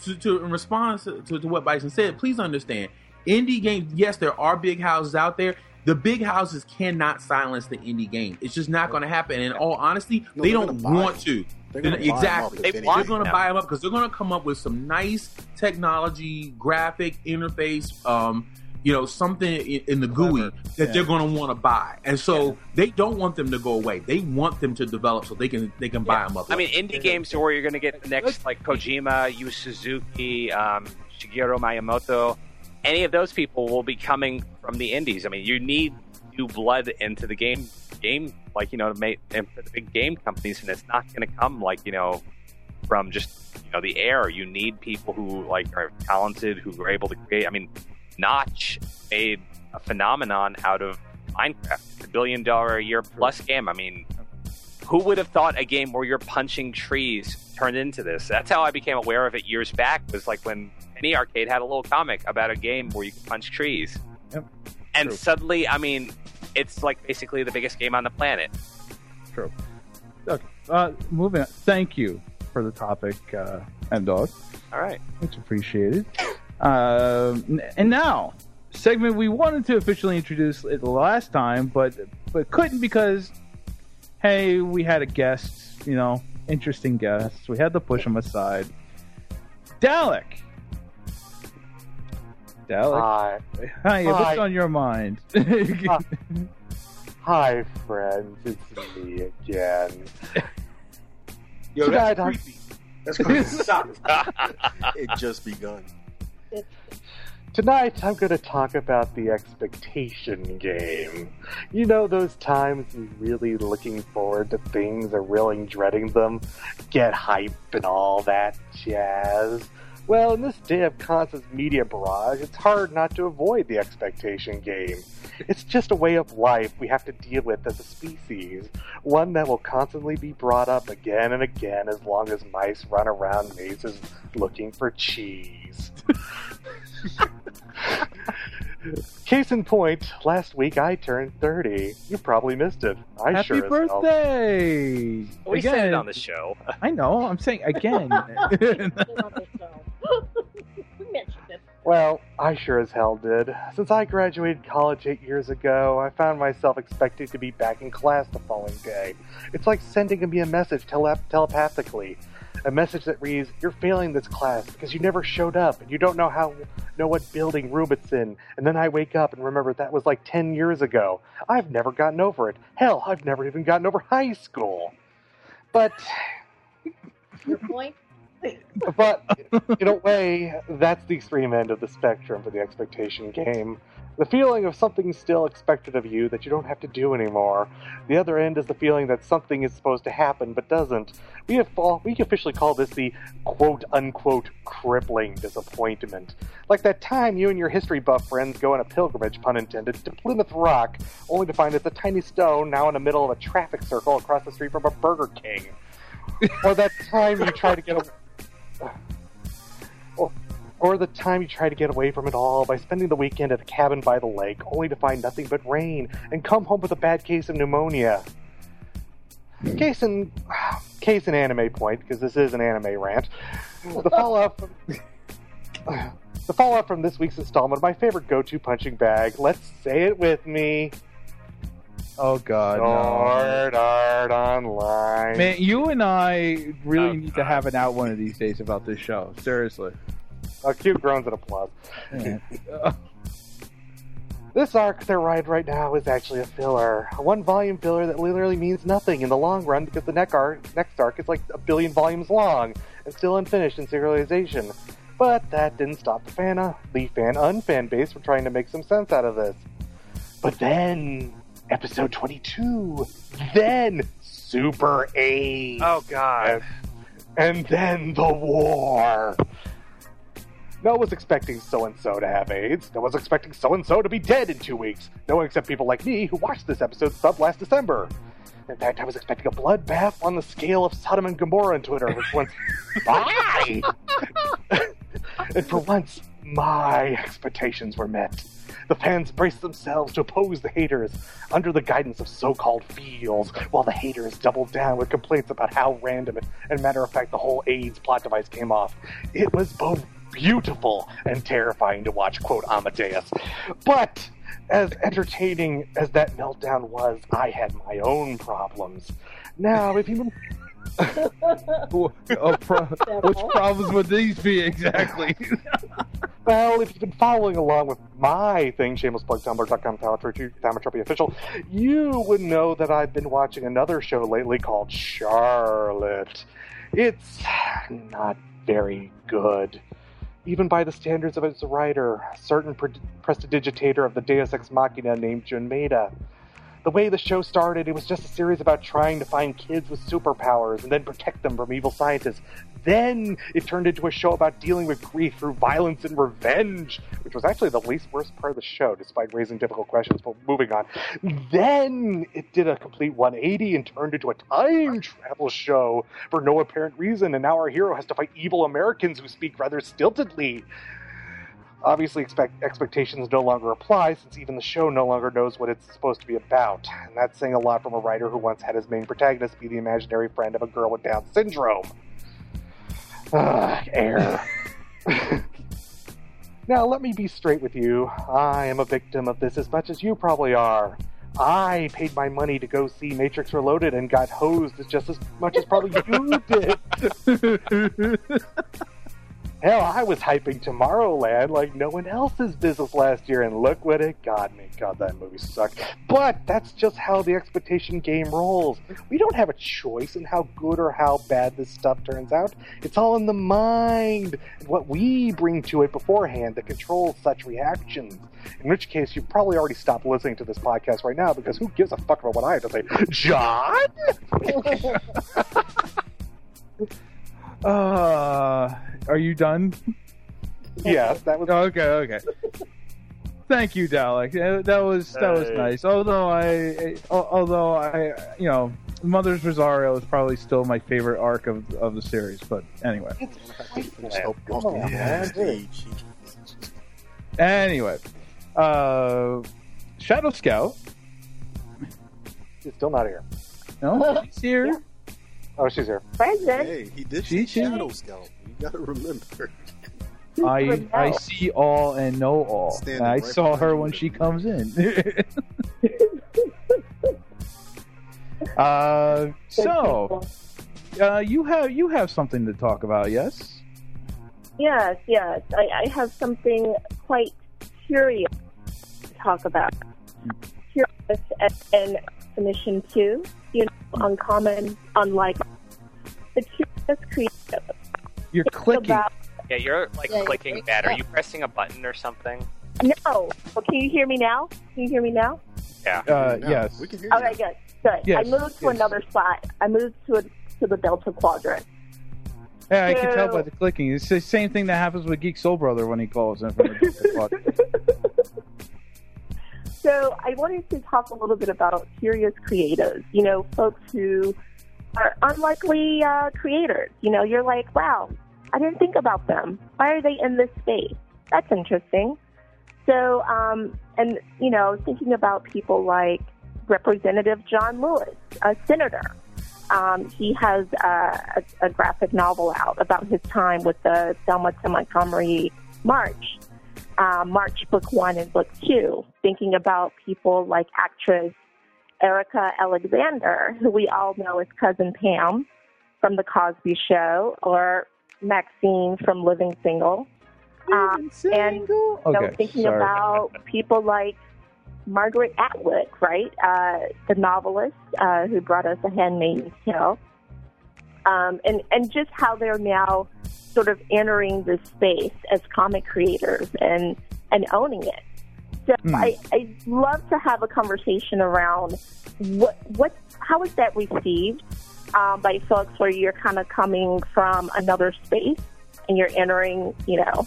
to, to in response to, to, to what Bison said, please understand, indie games. Yes, there are big houses out there. The big houses cannot silence the indie game. It's just not going to happen. And in all honesty, No, they don't want them. to. They're They're gonna not- buy 'em up exactly. They anything. want They're going to buy them up because they're going to come up with some nice technology, graphic interface, um, you know, something in, in the GUI Clever. that Yeah. they're going to want to buy. And so they don't want them to go away. They want them to develop so they can they can buy them up. I mean, indie games are where you're going to get the next, like Kojima, Yu Suzuki, um, Shigeru Miyamoto. Any of those people will be coming from the indies. I mean, you need new blood into the game, game like you know, to make and for the big game companies, and it's not going to come like you know from just you know the air. You need people who like are talented, who are able to create. I mean, Notch made a phenomenon out of Minecraft, a billion dollar a year plus game. I mean, who would have thought a game where you're punching trees turned into this? That's how I became aware of it years back. Was like when Penny Arcade had a little comic about a game where you could punch trees, Yep. and True. suddenly, I mean, it's like basically the biggest game on the planet. True. Okay. Uh, moving on. Thank you for the topic, uh, M Dog. All right, Much appreciated. (coughs) Um, and now, segment we wanted to officially introduce it the last time, but but couldn't because, hey, we had a guest, you know, interesting guest. We had to push him aside. Dalek. Dalek. Hi. Hi, what's on your mind? (laughs) Hi, friends. It's me again. Yo, Tonight that's I'm- creepy. That's creepy. (laughs) Stop. It just begun. Tonight, I'm going to talk about the expectation game. You know, those times you're really looking forward to things or really dreading them, get hype and all that jazz. Well, in this day of constant media barrage, it's hard not to avoid the expectation game. It's just a way of life we have to deal with as a species, one that will constantly be brought up again and again as long as mice run around mazes looking for cheese. (laughs) Case in point, last week I turned 30. You probably missed it. I Happy sure as hell- birthday! we said it Again. on the show. I know. I'm saying again. (laughs) Well, I sure as hell did. Since I graduated college eight years ago, I found myself expecting to be back in class the following day. It's like sending me a message tele- telepathically. A message that reads, "You're failing this class because you never showed up and you don't know how know what building room it's in." And then I wake up and remember that was like 10 years ago. I've never gotten over it. Hell, I've never even gotten over high school. But Your point? (laughs) but in a way, that's the extreme end of the spectrum for the expectation game. The feeling of something still expected of you that you don't have to do anymore. The other end is the feeling that something is supposed to happen but doesn't. We have we officially call this the quote unquote crippling disappointment. Like that time you and your history buff friends go on a pilgrimage, pun intended, to Plymouth Rock, only to find it's a tiny stone now in the middle of a traffic circle across the street from a Burger King. (laughs) or that time you try to get a or, or the time you try to get away from it all by spending the weekend at a cabin by the lake, only to find nothing but rain and come home with a bad case of pneumonia. Case in (sighs) case in anime point, because this is an anime rant. The fallout from (sighs) the fallout from this week's installment of my favorite go-to punching bag. Let's say it with me. Oh God, no. Art Online. Man, you and I really Oh, need to have an out one of these days about this show. Seriously. Uh, cute groans and applause. (laughs) This arc they're riding right now is actually a filler. A one volume filler that literally means nothing in the long run because the next arc, next arc is like a billion volumes long and still unfinished in serialization. But that didn't stop the fan, uh, the fan unfan base from trying to make some sense out of this. But then, episode 22, then Super 8. Oh God. And, and then the war. No one was expecting so and so to have AIDS. No one was expecting so and so to be dead in two weeks. No one except people like me who watched this episode sub last December. In fact, I was expecting a bloodbath on the scale of Sodom and Gomorrah on Twitter, which once bye. (laughs) (laughs) and for once, my expectations were met. The fans braced themselves to oppose the haters under the guidance of so-called feels, while the haters doubled down with complaints about how random and, and matter of fact the whole AIDS plot device came off. It was both beautiful and terrifying to watch, quote Amadeus. But as entertaining as that meltdown was, I had my own problems. Now, if you oh, (laughs) pro- which problems would these be exactly? (laughs) Well, if you've been following along with my thing, shamelessplug.tumblr.com, Thaumatrope official, you would know that I've been watching another show lately called Charlotte. It's not very good. Even by the standards of its writer, a certain pre- prestidigitator of the Deus Ex Machina named Jun Maeda. The way the show started, it was just a series about trying to find kids with superpowers and then protect them from evil scientists. Then it turned into a show about dealing with grief through violence and revenge, which was actually the least worst part of the show, despite raising difficult questions. But moving on. Then it did a complete 180 and turned into a time travel show for no apparent reason, and now our hero has to fight evil Americans who speak rather stiltedly. Obviously, expect, expectations no longer apply since even the show no longer knows what it's supposed to be about. And that's saying a lot from a writer who once had his main protagonist be the imaginary friend of a girl with Down syndrome. Ugh, air. (laughs) (laughs) now, let me be straight with you. I am a victim of this as much as you probably are. I paid my money to go see Matrix Reloaded and got hosed just as much as probably you (laughs) did. Hell, I was hyping Tomorrowland like no one else's business last year, and look what it got me. God, that movie sucked. But that's just how the expectation game rolls. We don't have a choice in how good or how bad this stuff turns out. It's all in the mind and what we bring to it beforehand that controls such reactions. In which case, you've probably already stopped listening to this podcast right now because who gives a fuck about what I have to say? John? (laughs) (laughs) Uh, are you done? (laughs) yes, that was okay. Okay. Thank you, Dalek. That was that was Hey. nice. Although I, al- although I, you know, Mother's Rosario is probably still my favorite arc of of the series. But anyway, Come on, man. anyway, uh, Shadow Scout. She's still not here. No, (laughs) he's here. Oh, she's here. Present. Hey, he did She see too. Shadow Scout. You gotta remember. (laughs) I I see all and know all. Standing I right saw her when she comes in. (laughs) (laughs) uh, so uh, you have you have something to talk about, yes? Yes, yes. I, I have something quite curious to talk about. Curious and, and submission too. you know, uncommon, unlike the curious creative. You're It's clicking. About, Yeah, you're like Yeah, you're clicking breaking bad. Are you pressing a button or something? no. Well, can you hear me now? Can you hear me now? Yeah. Uh, No, yes. We can hear Okay, you. good. Good. Yes, I moved to yes. another spot. I moved to a, to the Delta Quadrant. Yeah, I can tell by the clicking. It's the same thing that happens with Geek Soul Brother when he calls in from the (laughs) So I wanted to talk a little bit about curious creatives. You know, folks who are unlikely uh, creators. You know, you're like, wow, I didn't think about them. Why are they in this space? That's interesting. So, um, and you know, thinking about people like Representative John Lewis, a senator. Um, he has uh, a, a graphic novel out about his time with the Selma to Montgomery March uh, March Book One and Book Two, thinking about people like actress Erika Alexander, who we all know as Cousin Pam from The Cosby Show, or Maxine from Living Single. Um, and you know, Okay, thinking sorry. about people like Margaret Atwood, right? Uh, the novelist uh, who brought us A Handmaid's Tale. Um, and and just how they're now sort of entering this space as comic creators and and owning it. So Hmm. I I love to have a conversation around what what how is that received um, by folks where you're kind of coming from another space and you're entering you know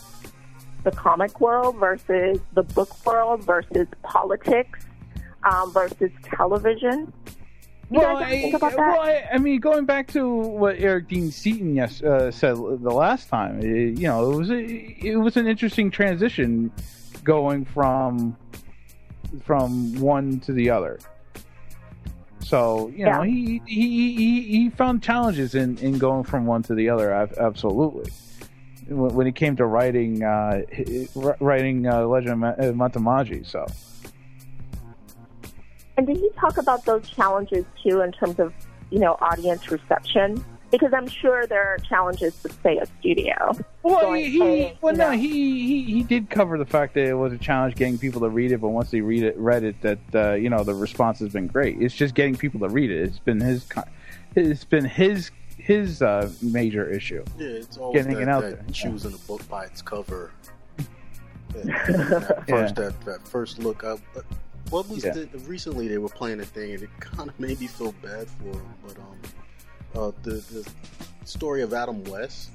the comic world versus the book world versus politics um, versus television. Well, I, think about that? well I, I mean, going back to what Eric Dean Seaton yes, uh, said the last time, it, you know, it was a, it was an interesting transition going from from one to the other. So you know, Yeah. he, he he he found challenges in in going from one to the other. Absolutely. When when it came to writing, uh, writing uh, Legend of Ma- uh, Mantamaji, so And did he talk about those challenges too in terms of, you know, audience reception? Because I'm sure there are challenges to say a studio. Well, going he, from, well, no, he, he he did cover the fact that it was a challenge getting people to read it, but once they read it, read it, that uh, you know the response has been great. It's just getting people to read it. It's been his, it's been his his uh, major issue. Yeah, it's always getting that, it out that there. choosing a book by its cover. (laughs) That, that first, that, that first look up. But what was Yeah. the, recently they were playing a thing and it kind of (laughs) made me feel bad for them. But um, uh, the the story of Adam West.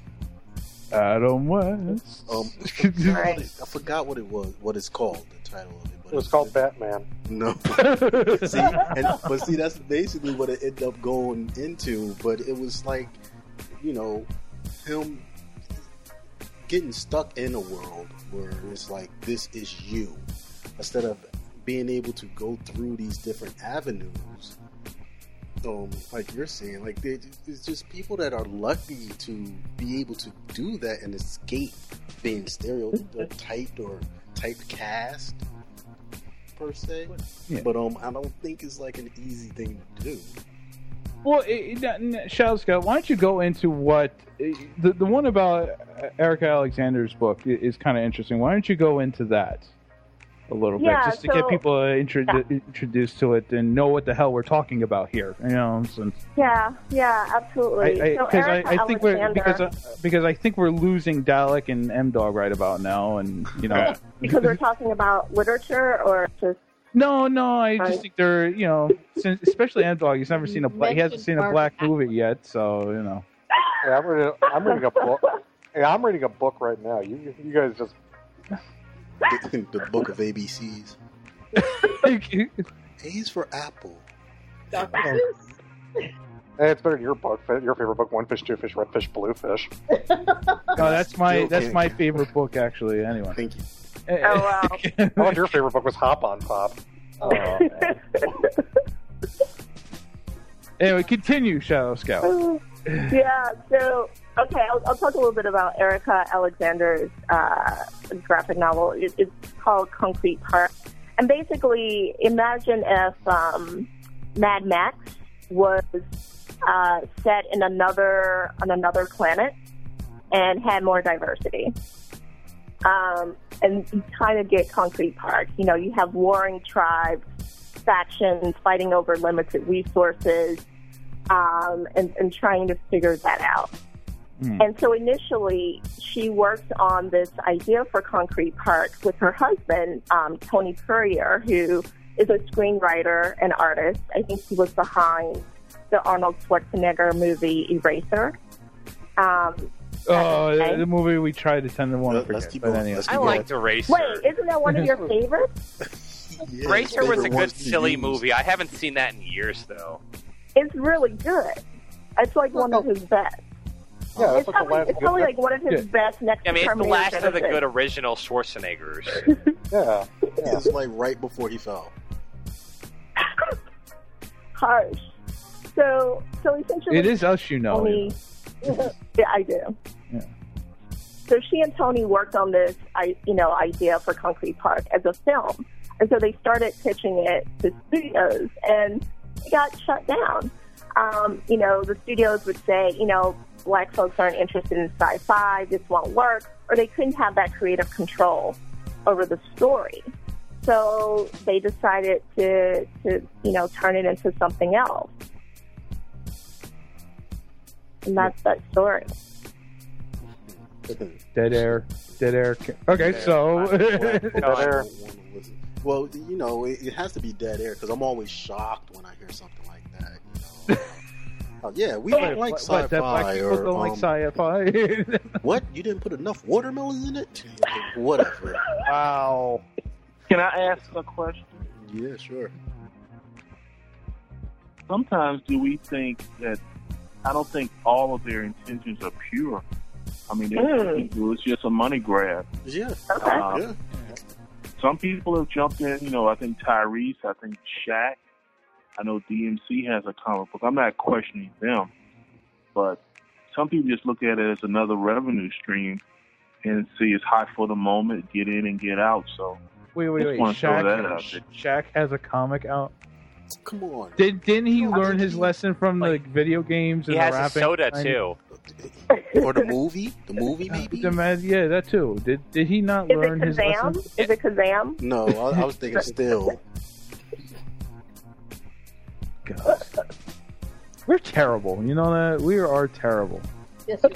Adam West. Um, (laughs) I forgot what it was. What it's called. The title of it. But It was called Batman. No. (laughs) see, and, but see, that's basically what it ended up going into. But it was like, you know, him getting stuck in a world where it's like, this is you. Instead of being able to go through these different avenues, um, like you're saying, like they, it's just people that are lucky to be able to do that and escape being stereotyped or typecast per se. Yeah. But um, I don't think it's like an easy thing to do. Well, it, it, Shadow Scout, why don't you go into what the the one about Erika Alexander's book is kind of interesting. Why don't you go into that a little Yeah, bit, just to so- get people uh, intro- introduced to it and know what the hell we're talking about here? You know, since Yeah, yeah, absolutely. I, so because I, I, think we're because uh, because I think we're losing Dalek and M Dog right about now, and you know. (laughs) because we're talking about literature or just No, no, I just think they're you know, since, especially M Dog. He's never seen a black. He hasn't seen a black movie yet, so you know. Yeah, I'm reading. I'm reading a book. (laughs) Yeah, I'm reading a book right now. You you guys just The, the book of ABCs. Thank (laughs) you. A's for Apple. Hey, it's better than your book. Your favorite book: One Fish, Two Fish, Red Fish, Blue Fish. (laughs) No, that's my that's my favorite book actually. Anyway. Thank you. Eh, eh. Oh wow. (laughs) I thought your favorite book was Hop on Pop. Oh, anyway, continue, Shadow Scout. yeah. So okay, I'll, I'll talk a little bit about Erika Alexander's uh, graphic novel. It, it's called Concrete Park, and basically, imagine if um, Mad Max was uh, set in another on another planet and had more diversity. Um, and you kind of get Concrete Park. You know, you have warring tribes, factions fighting over limited resources, um, and, and trying to figure that out. And so initially, she worked on this idea for Concrete Park with her husband, um, Tony Puryear, who is a screenwriter and artist. I think he was behind the Arnold Schwarzenegger movie Eraser. Um, Oh, Okay. the, the movie we tried to tend to want to Let's forget. keep But anyway. Let's I keep going. liked Eraser. wait, isn't that one of your (laughs) favorites? Yeah, Racer was a good silly use. movie. I haven't seen that in years though. It's really good. It's like one of his best. Yeah, It's that's like the probably, last. it's probably like one of his Yeah. best next I mean, it's the last of the good original Schwarzeneggers. (laughs) yeah, yeah. It's like right before he fell. (laughs) harsh. So, so essentially, It is us, you know. Tony, (laughs) yeah, I do. Yeah. So she and Tony worked on this, I, you know, idea for Concrete Park as a film, and so they started pitching it to studios, and it got shut down. Um, you know, the studios would say, you know, black folks aren't interested in sci-fi, this won't work, or they couldn't have that creative control over the story. So they decided to, to, you know, turn it into something else. and that's that story. (laughs) Dead air. Dead air. Okay, so. Dead air. (laughs) Well, you know, it, it has to be dead air because I'm always shocked when I hear something like that. You know? Oh, yeah, we don't like What- what, that black sci-fi people or don't like um, sci-fi. (laughs) what? You didn't put enough watermelons in it? Whatever. Wow. Can I ask a question? Yeah, sure. Sometimes do we think that I don't think all of their intentions are pure. I mean, there's some Mm. it's just a money grab. Yeah. Okay. Um, Yeah. Some people have jumped in. You know, I think Tyrese, I think Shaq. I know DMC has a comic book. I'm not questioning them, but some people just look at it as another revenue stream and see it's hot for the moment, get in and get out. So wait, wait, Just wait. wanna throw that out Shaq, there. Shaq has a comic out. Come on. Did didn't he learn his lesson from the video games and He the has a rapping? soda I- too. (laughs) Or the movie? The movie, maybe? The man- yeah, that too. Did did he not Is learn it his Kazam? lesson? Is it Kazam? No, I, I was thinking (laughs) still. God. We're terrible. You know that we are terrible. Yes, (laughs)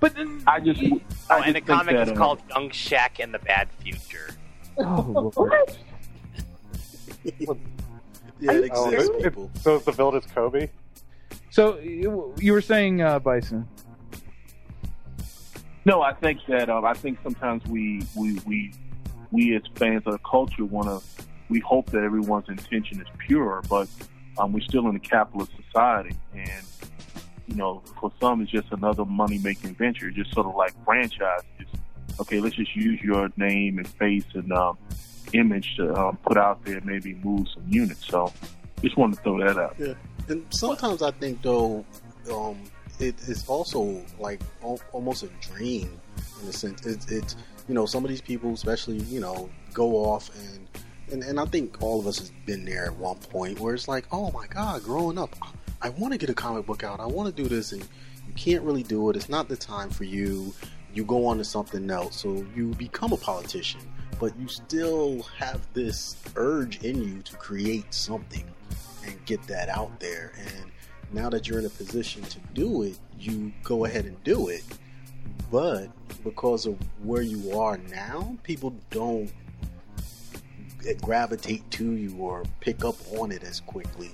but then, I just, Oh, I and the just think comic that, is uh, called Young Shaq and the Bad Future. oh, (laughs) Lord. What? (laughs) Yeah, it Oh, exists, it- people. So is the village Kobe? so you, you were saying uh, Bison? No, I think that um, I think sometimes we we we we as fans of the culture want to we hope that everyone's intention is pure, but um, we're still in a capitalist society, and you know, for some it's just another money making venture, just sort of like franchise. Just okay, let's just use your name and face and um, image to um, put out there, maybe move some units. So, just wanted to throw that out. Yeah, and sometimes I think though, um, it, it's also like al- almost a dream in a sense. It's, it's you know some of these people, especially you know, go off and. And, and I think all of us has been there at one point where it's like, oh my god, growing up, I, I want to get a comic book out. I want to do this, and you can't really do it. It's not the time for you. You go on to something else, so you become a politician, but you still have this urge in you to create something and get that out there. And now that you're in a position to do it, you go ahead and do it. But because of where you are now, people don't gravitate to you or pick up on it as quickly.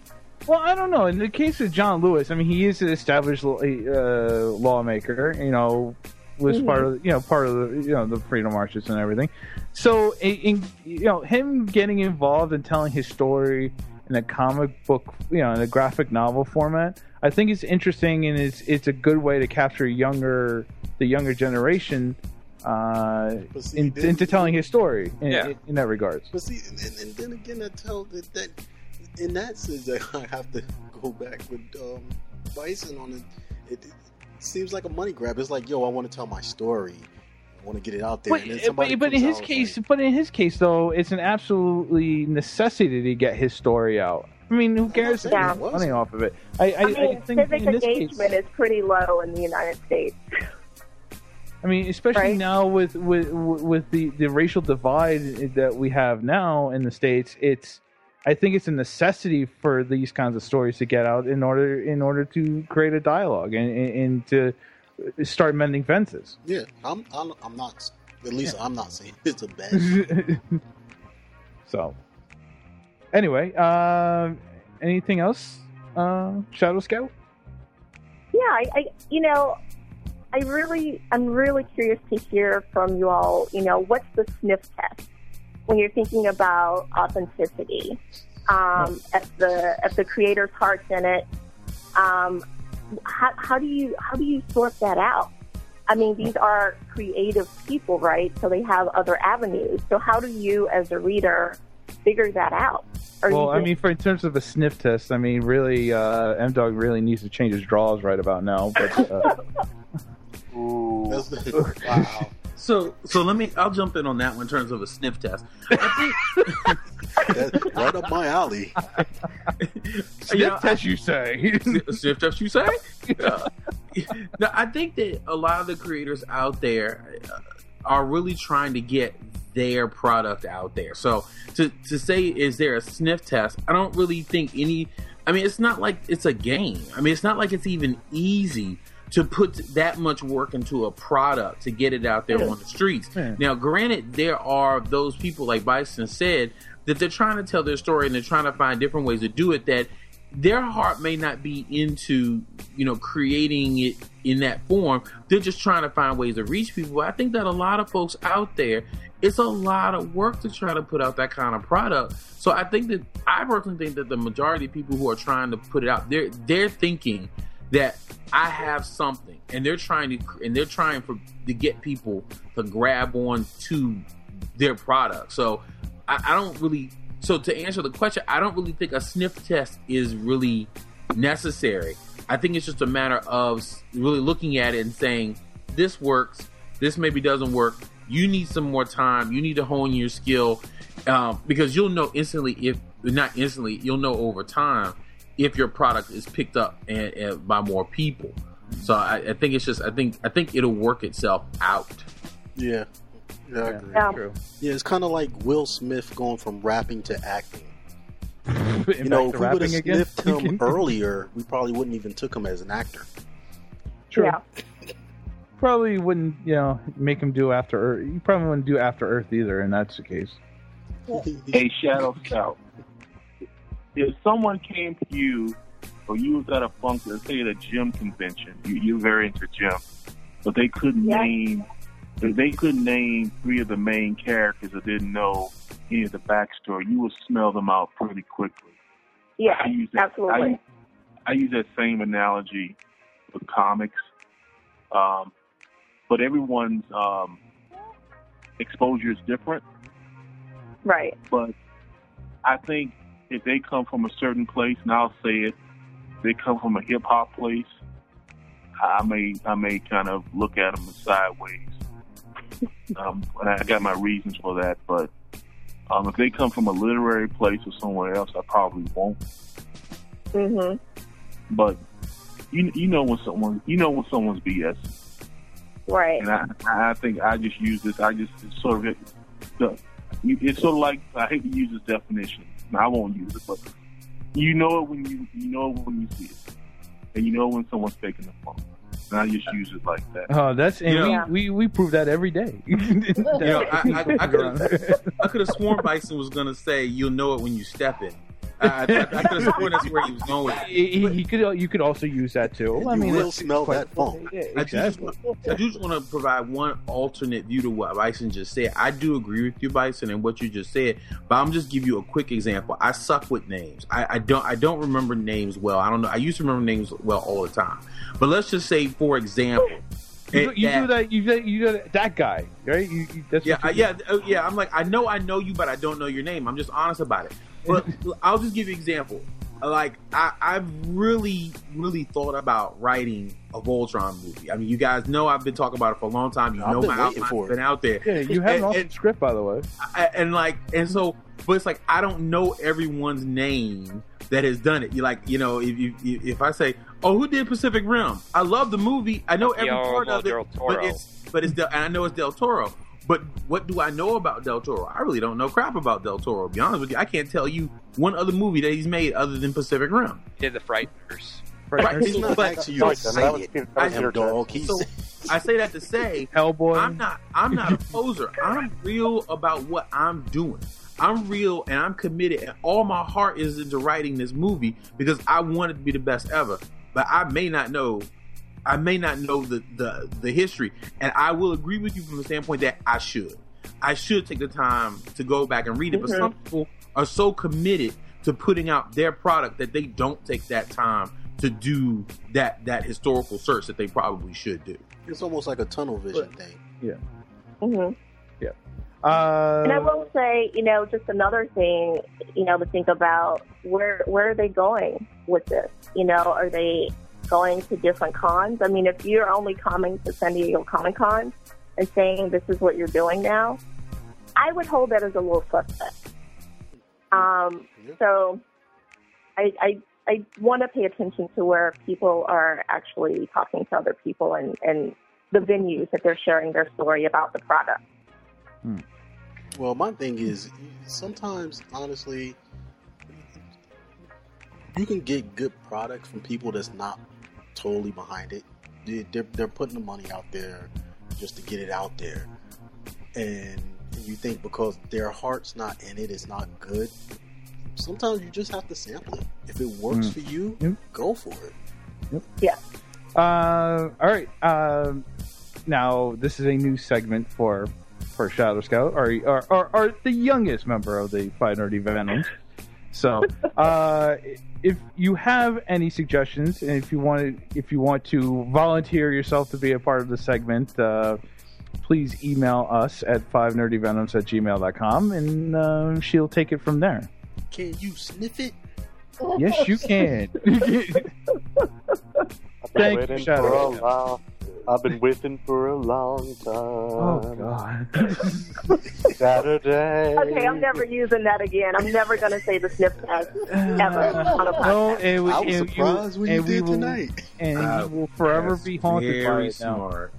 Well, I don't know. In the case of John Lewis, I mean, he is an established uh, lawmaker. You know, was part of you know part of the you know the freedom marches and everything. So, in, in, you know, him getting involved and telling his story in a comic book, you know, in a graphic novel format, I think it's interesting and it's it's a good way to capture younger the younger generation uh, see, in, then- into telling his story in, Yeah. in, in that regards. But see, and, and, and then again, I tell that, that in that sense, (laughs) I have to go back with um, Bison on it. It, it seems like a money grab. It's like, yo, I want to tell my story. I want to get it out there. But, and then but, somebody but in his case, like, but in his case though, it's an absolutely necessity to get his story out. I mean, who cares if saying he money off of it? I, I, I mean, I think civic in this engagement case, is pretty low in the United States. I mean, especially Right. now with with with the the racial divide that we have now in the states, it's I think it's a necessity for these kinds of stories to get out in order in order to create a dialogue and and, and to start mending fences. yeah, I'm, I'm, I'm not. At least I'm not saying it's a bad. (laughs) so, anyway, uh, anything else, uh, Shadow Scout? Yeah, I, I you know, I really, I'm really curious to hear from you all. You know, what's the sniff test when you're thinking about authenticity? Um, at the at the creator's heart's in it. Um, how, how do you how do you sort that out? I mean, these are creative people, right? So they have other avenues. So how do you, as a reader, figure that out? Or well, I mean, for in terms of a sniff test, I mean, really, uh, M Dog really needs to change his draws right about now. But uh, (laughs) Ooh. That's, (laughs) wow. So, so let me. I'll jump in on that one in terms of a sniff test. I (laughs) That's right up my alley. (laughs) sniff know, test, you say? sniff test, you say? Yeah. no, I think that a lot of the creators out there uh, are really trying to get their product out there. So to to say is there a sniff test? I don't really think any I mean, it's not like it's a game. I mean, it's not like it's even easy to put that much work into a product to get it out there Yeah. on the streets. Yeah. Now, granted, there are those people, like Bison said, that they're trying to tell their story and they're trying to find different ways to do it that their heart may not be into, you know, creating it in that form. They're just trying to find ways to reach people. I think that a lot of folks out there, it's a lot of work to try to put out that kind of product. So I think that I personally think that the majority of people who are trying to put it out, they're they're thinking that I have something, and they're trying to and they're trying for to get people to grab on to their product. So I, I don't really. So to answer the question, I don't really think a sniff test is really necessary. I think it's just a matter of really looking at it and saying this works, this maybe doesn't work. You need some more time. You need to hone your skill um, because you'll know instantly if not instantly, you'll know over time if your product is picked up and, and by more people. So I, I think it's just I think I think it'll work itself out. Yeah. Yeah, I agree. Yeah. True. Yeah, it's kind of like Will Smith going from rapping to acting. (laughs) You know, if we would have rapping again? sniffed him (laughs) earlier, we probably wouldn't even took him as an actor. True. Yeah. (laughs) Probably wouldn't, you know, make him do After Earth. You probably wouldn't do After Earth either, and that's the case. a shadow scout. If someone came to you, or you was at a function, let's say at a gym convention, you, you're very into gym, but they couldn't name, they couldn't name three of the main characters or didn't know any of the backstory, you would smell them out pretty quickly. Yeah, I use that, absolutely. I, I use that same analogy with comics, um, but everyone's um, exposure is different. Right. but I think if they come from a certain place, and I'll say it, they come from a hip hop place, I may I may kind of look at them sideways. (laughs) Um, and I got my reasons for that, but um, if they come from a literary place or somewhere else, I probably won't. Mm-hmm. But you you know when someone you know when someone's BS, Right. and I I think I just use this. I just it's sort of the it's sort of like I hate to use this definition. And I won't use it, but you know it when you you know it when you see it, and you know when someone's faking the phone. And I just use it like that. Oh, that's and Yeah. we, we we prove that every day. (laughs) You know, I, I, I could I could have sworn Bison was gonna say you'll know it when you step in. I, I, I could have sworn that's where he was going. with it. he, he- he could you could also use that too. I You mean, will smell quite- that funk. Yeah, I just, exactly. I just want to provide one alternate view to what Bison just said. I do agree with you, Bison, and what you just said, but I'm just give you a quick example. I suck with names. I, I don't. I don't remember names well. I don't know. I used to remember names well all the time. But let's just say, for example, You, it- do- you do that. You do, you do that, that guy, right? You, you, that's yeah, what I, you- yeah, oh, yeah. I'm like, I know, I know you, but I don't know your name. I'm just honest about it. But I'll just give you an example. Like, I, I've really, really thought about writing a Voltron movie. I mean, you guys know I've been talking about it for a long time. You I've know been my waiting outline's for it. been out there. Yeah, you have an And- awesome and- script, by the way. I- and like and so but it's like i don't know everyone's name that has done it you like you know if you if i say oh who did pacific rim i love the movie i know every part of it but it's but it's del, and i know it's del toro but what do i know about del toro i really don't know crap about del toro to be honest with you i can't tell you one other movie that he's made other than pacific rim Did the Frighteners. Right. He's not But- asking you That say that was- it. I was am your dog. He's so i say that to say (laughs) Hellboy. I'm not I'm not a poser. I'm real about what I'm doing. I'm real and I'm committed and all my heart is into writing this movie because I want it to be the best ever. But I may not know I may not know the the, the history. And I will agree with you from the standpoint that I should. I should take the time to go back and read it. But some people are so committed to putting out their product that they don't take that time to do that that historical search that they probably should do. It's almost like a tunnel vision thing. Mhm. Yeah. Uh, And I will say, you know, just another thing, you know, to think about where where are they going with this? You know, are they going to different cons? I mean, if you're only coming to San Diego Comic Con and saying this is what you're doing now, I would hold that as a little suspect. Um, so I I I want to pay attention to where people are actually talking to other people and and the venues that they're sharing their story about the product. Well, my thing is sometimes, honestly, you can get good products from people that's not totally behind it. They- They're they're putting the money out there just to get it out there, and you think because their heart's not in it, it's not good. Sometimes you just have to sample it. If it works Mm. for you, Yep. go for it. Yeah. Uh, all right. Um, now this is a new segment for for Shadow Scout, or or, or, or the youngest member of the Five Nerdy Venoms. So, uh, if you have any suggestions, and if you want to, if you want to volunteer yourself to be a part of the segment, uh, please email us at five nerdyvenoms at gmail.com and uh, she'll take it from there. Can you sniff it? Yes, you can. (laughs) Thank you, Shadow. For a long. I've been waiting for a long time. oh God. Saturday. Okay, I'm never using that again. I'm never going to say the sniff test ever on a podcast. No, and, I was and surprised when you we did will- tonight. And Uh, you will forever be haunted by very it now. smart.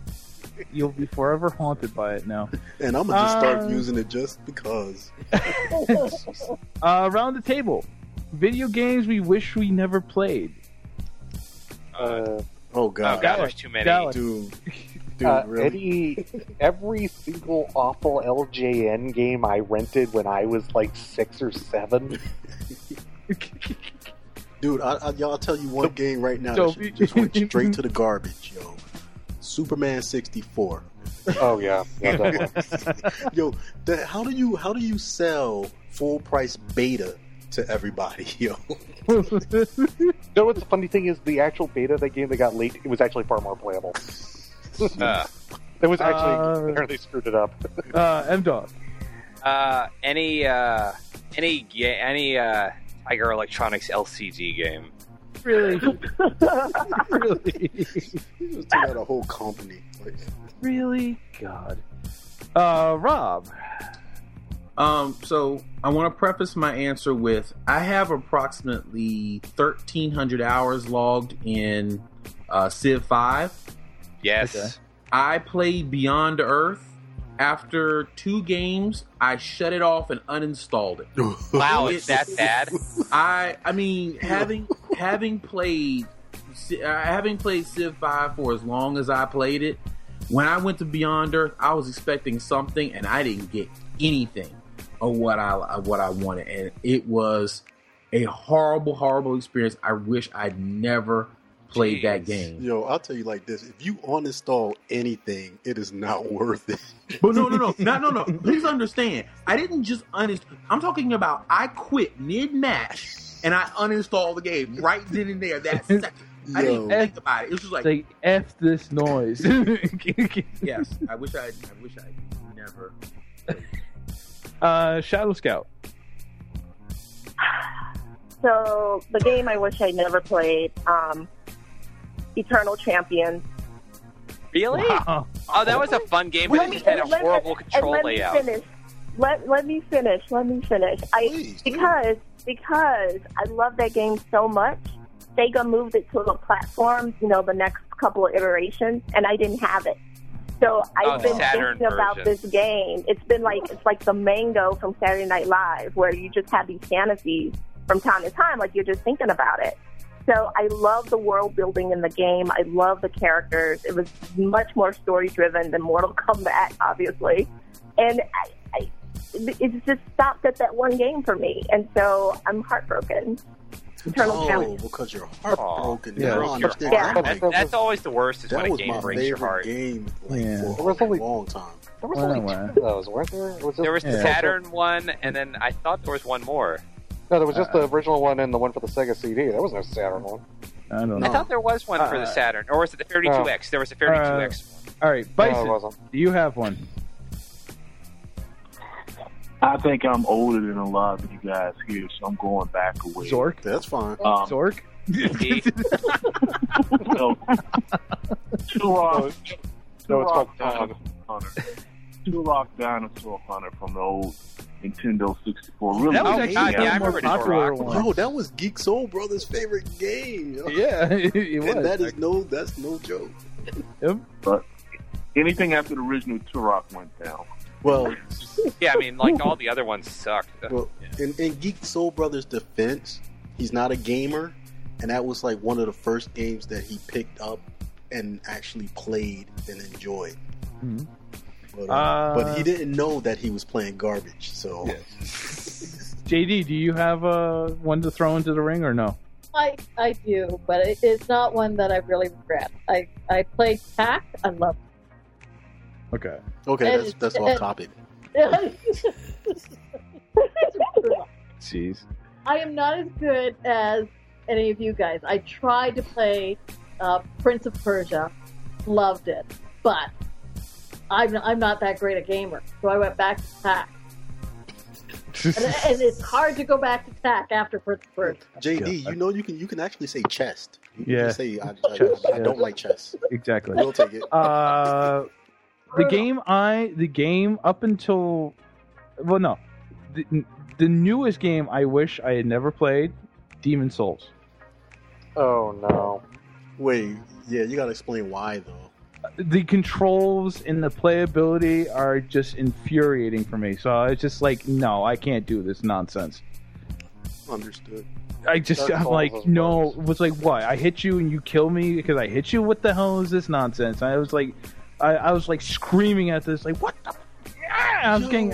You'll be forever haunted by it now. And I'm gonna just start Uh, using it just because. (laughs) Uh, around the table, video games we wish we never played. Uh, Oh Oh god, god, there's too many. Dallas. dude, dude, uh, really? any, every single awful LJN game I rented when I was like six or seven. (laughs) Dude, I, I, y'all tell you one game right now so- that just went (laughs) straight to the garbage, yo. Superman sixty four. Oh yeah, yeah. (laughs) Yo, that, how do you how do you sell full price beta to everybody, (laughs) yo? You know what's the funny thing is the actual beta of that game that got leaked, it was actually far more playable. Uh, (laughs) It was actually Uh, apparently screwed it up. (laughs) uh, M Dog. uh, any uh, any ga- any uh, Tiger Electronics LCD game. Really? really? You just took out a whole company. Like, Really? God. Uh, Rob. Um, so I want to preface my answer with I have approximately 1,300 hours logged in uh, Civ 5. Yes. Okay. I played Beyond Earth. After two games, I shut it off and uninstalled it. (laughs) Wow, it's that bad. I I mean having having played uh, having played Civ 5 for as long as I played it, when I went to Beyond Earth, I was expecting something and I didn't get anything of what I of what I wanted and it was a horrible horrible experience. I wish I'd never played that game. Yo, I'll tell you like this: if you uninstall anything, it is not (laughs) worth it. But no, no, no, no, no, no. Please understand. I didn't just uninstall. I'm talking about I quit mid match and I uninstalled the game right then and there. That second. I didn't even think about it. It was just like, Say F this noise. yes. I wish I. I wish I never. Uh, Shadow Scout. So the game I wish I never played, um, Eternal Champions. Really? Wow. Oh, that was a fun game, but it just had a let- horrible and control let layout. Me finish. Let let me finish. Let me finish. I Please, do. because because I love that game so much. Sega moved it to a platform, you know, the next couple of iterations, and I didn't have it. So Oh, I've the been Saturn thinking about version. this game. It's been like it's like the mango from Saturday Night Live, where you just have these fantasies from time to time, like you're just thinking about it. So I love the world building in the game. I love the characters. It was much more story driven than Mortal (laughs) Kombat, obviously. And I, I, it just stopped at that one game for me. And so I'm heartbroken. Eternal oh, Champions. because you're heartbroken. Yeah. I don't understand. Yeah. Like, That- that's always the worst. Is that when a was game my breaks your favorite heart. game like, Yeah. for There was a only- long time. There was Well, only anyway. two of those, weren't there? Was just, There was the Yeah. Saturn one, and then I thought there was one more. No, there was just Uh, the original one and the one for the Sega CD. There was no Saturn one. I don't I thought there was one for Uh, the Saturn, or was it the 32X? There was a 32X one. All right, Bison. wasn't. do you have one? I think I'm older than a lot of you guys here, so I'm going back a ways. Zork. That's fine. Um, Zork. (laughs) So, Turok, No, it's Turok called Dinosaur Hunter. Turok Dinosaur Hunter from the old Nintendo 64. Really That was Oh, actually God, yeah, I of the more remember popular Turok. ones. Bro, that was Geek Soul Brothers' favorite game. Yo. Yeah, (laughs) it was. and that is no, that's no joke. But anything after the original Turok went down. Well, Yeah, I mean, like all the other ones sucked. well in, in Geek Soul Brothers' defense, he's not a gamer, and that was like one of the first games that he picked up and actually played and enjoyed. Mhm. But, uh, Uh, but he didn't know that he was playing garbage. So (laughs) JD, do you have uh, one to throw into the ring or no? I I do, but it, it's not one that I really regret. I I played TAC. I love. Okay. okay, that's that's off and- topic. Jeez. I am not as good as any of you guys. I tried to play uh, Prince of Persia, loved it, but I'm I'm not that great a gamer, so I went back to TAC. (laughs) and, and it's hard to go back to TAC after Prince of Persia. JD, you know you can you can actually say chest. You can Yeah. just say I, I, Chest, I yeah. don't like chess. Exactly. We'll take it. Uh, the game I the game up until well no the, the newest game I wish I had never played Demon Souls. Oh no. Wait, yeah, you gotta explain why though. Uh, the controls and the playability are just infuriating for me. So it's just like no, I can't do this nonsense. Understood. I just Dark I'm like no, it was like what? I hit you and you kill me because I hit you. What the hell is this nonsense? I was like, I, I was like screaming at this like what the. Yeah, (laughs) I was getting.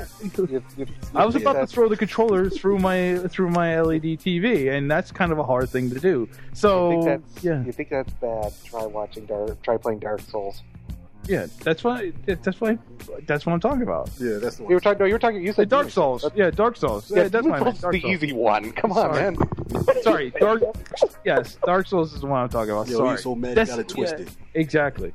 You, you, I was about to throw the controller through my through my LED TV, and that's kind of a hard thing to do. So you think that's, yeah, You think that's bad? Try watching Dark. Try playing Dark Souls. yeah, that's why that's why that's what I'm talking about. Yeah, that's the one. You were talking. No, you were talking. You said Dark Souls, yeah, Dark Souls, yeah, that's Demon my Souls is Dark the Souls. easy one. Come on, Sorry. man. Sorry, Dark. Yes, Dark Souls is the one I'm talking about. Yo, Sorry, you're so mad you That's- got it twisted. yeah, exactly.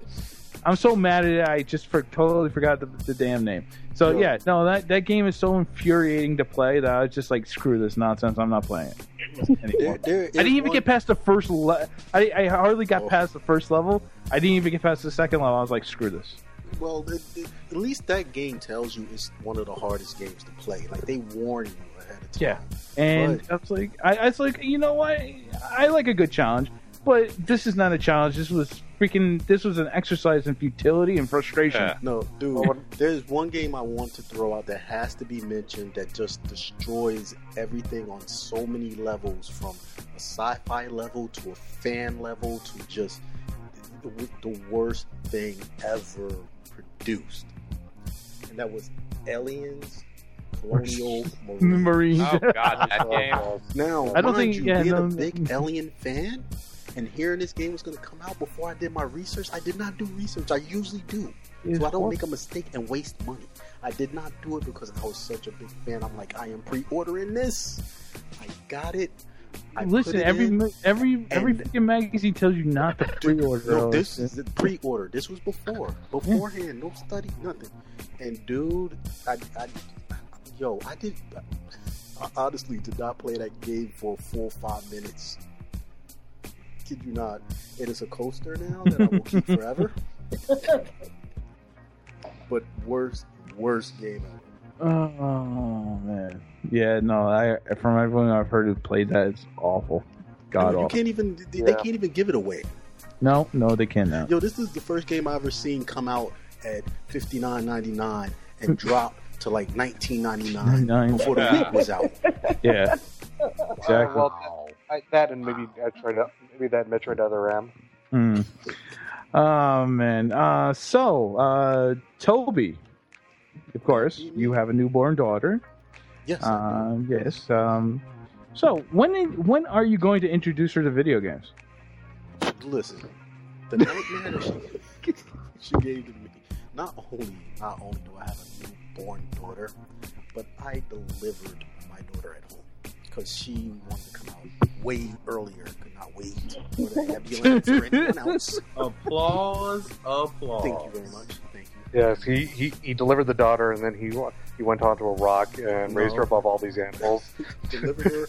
I'm so mad at it. I just for, totally forgot the, the damn name. So Yo. yeah, no, that that game is so infuriating to play that I was just like, screw this nonsense. I'm not playing it anymore. There, there I didn't even one- get past the first. Le- I I hardly got Oh. past the first level. I didn't even get past the second level. I was like, screw this. Well, it, it, at least that game tells you it's one of the hardest games to play. Like they warn you ahead of time. Yeah, and I was like, I, I was like, you know what? I like a good challenge, but this is not a challenge. This was freaking. This was an exercise in futility and frustration. Yeah. No, dude, there's one game I want to throw out that has to be mentioned that just destroys everything on so many levels from a sci fi level to a fan level to just the, the worst thing ever produced. And that was Aliens Colonial Marine. Marines. Oh god, that (laughs) game. Now, I don't mind think- you, yeah, being no- a big Alien fan and hearing this game was going to come out before I did my research, I did not do research. I usually do. It's so I don't make a mistake and waste money. I did not do it because I was such a big fan. I'm like, I am pre-ordering this. I got it. I Listen, it every in. every every freaking magazine tells you not to (laughs) pre-order. No, this this is the pre-order. This was before, beforehand. No study, nothing. And dude, I, I, yo, I did. I honestly did not play that game for four or five minutes. Kid you not? It is a coaster now that I will keep (laughs) forever. but worst, worst game ever. Oh man, yeah, no. I from everyone I've heard who played that, it's awful. God you awful. can't even. They, Yeah. they can't even give it away. No, no, they can't now. Yo, this is the first game I ever seen come out at fifty nine ninety nine and (laughs) drop to like nineteen ninety nine Nine. before the week was out. Yeah, Uh, exactly. well, I, that and maybe Metroid, maybe that Metroid Other M. Hmm. Oh man. Uh, so, uh, Toby, of course, you have a newborn daughter. Yes. I Um, yes. Um, so when when are you going to introduce her to video games? Listen, the nightmare that she, (laughs) she gave to me. Not only, not only do I have a newborn daughter, but I delivered my daughter at home because she wanted to come out way earlier. Could wait for the ambulance or anyone else. Applause, applause. Thank you very much. Thank you. Yes, he, he, he delivered the daughter, and then he he went onto a rock and raised her above all these animals. (laughs) delivered her.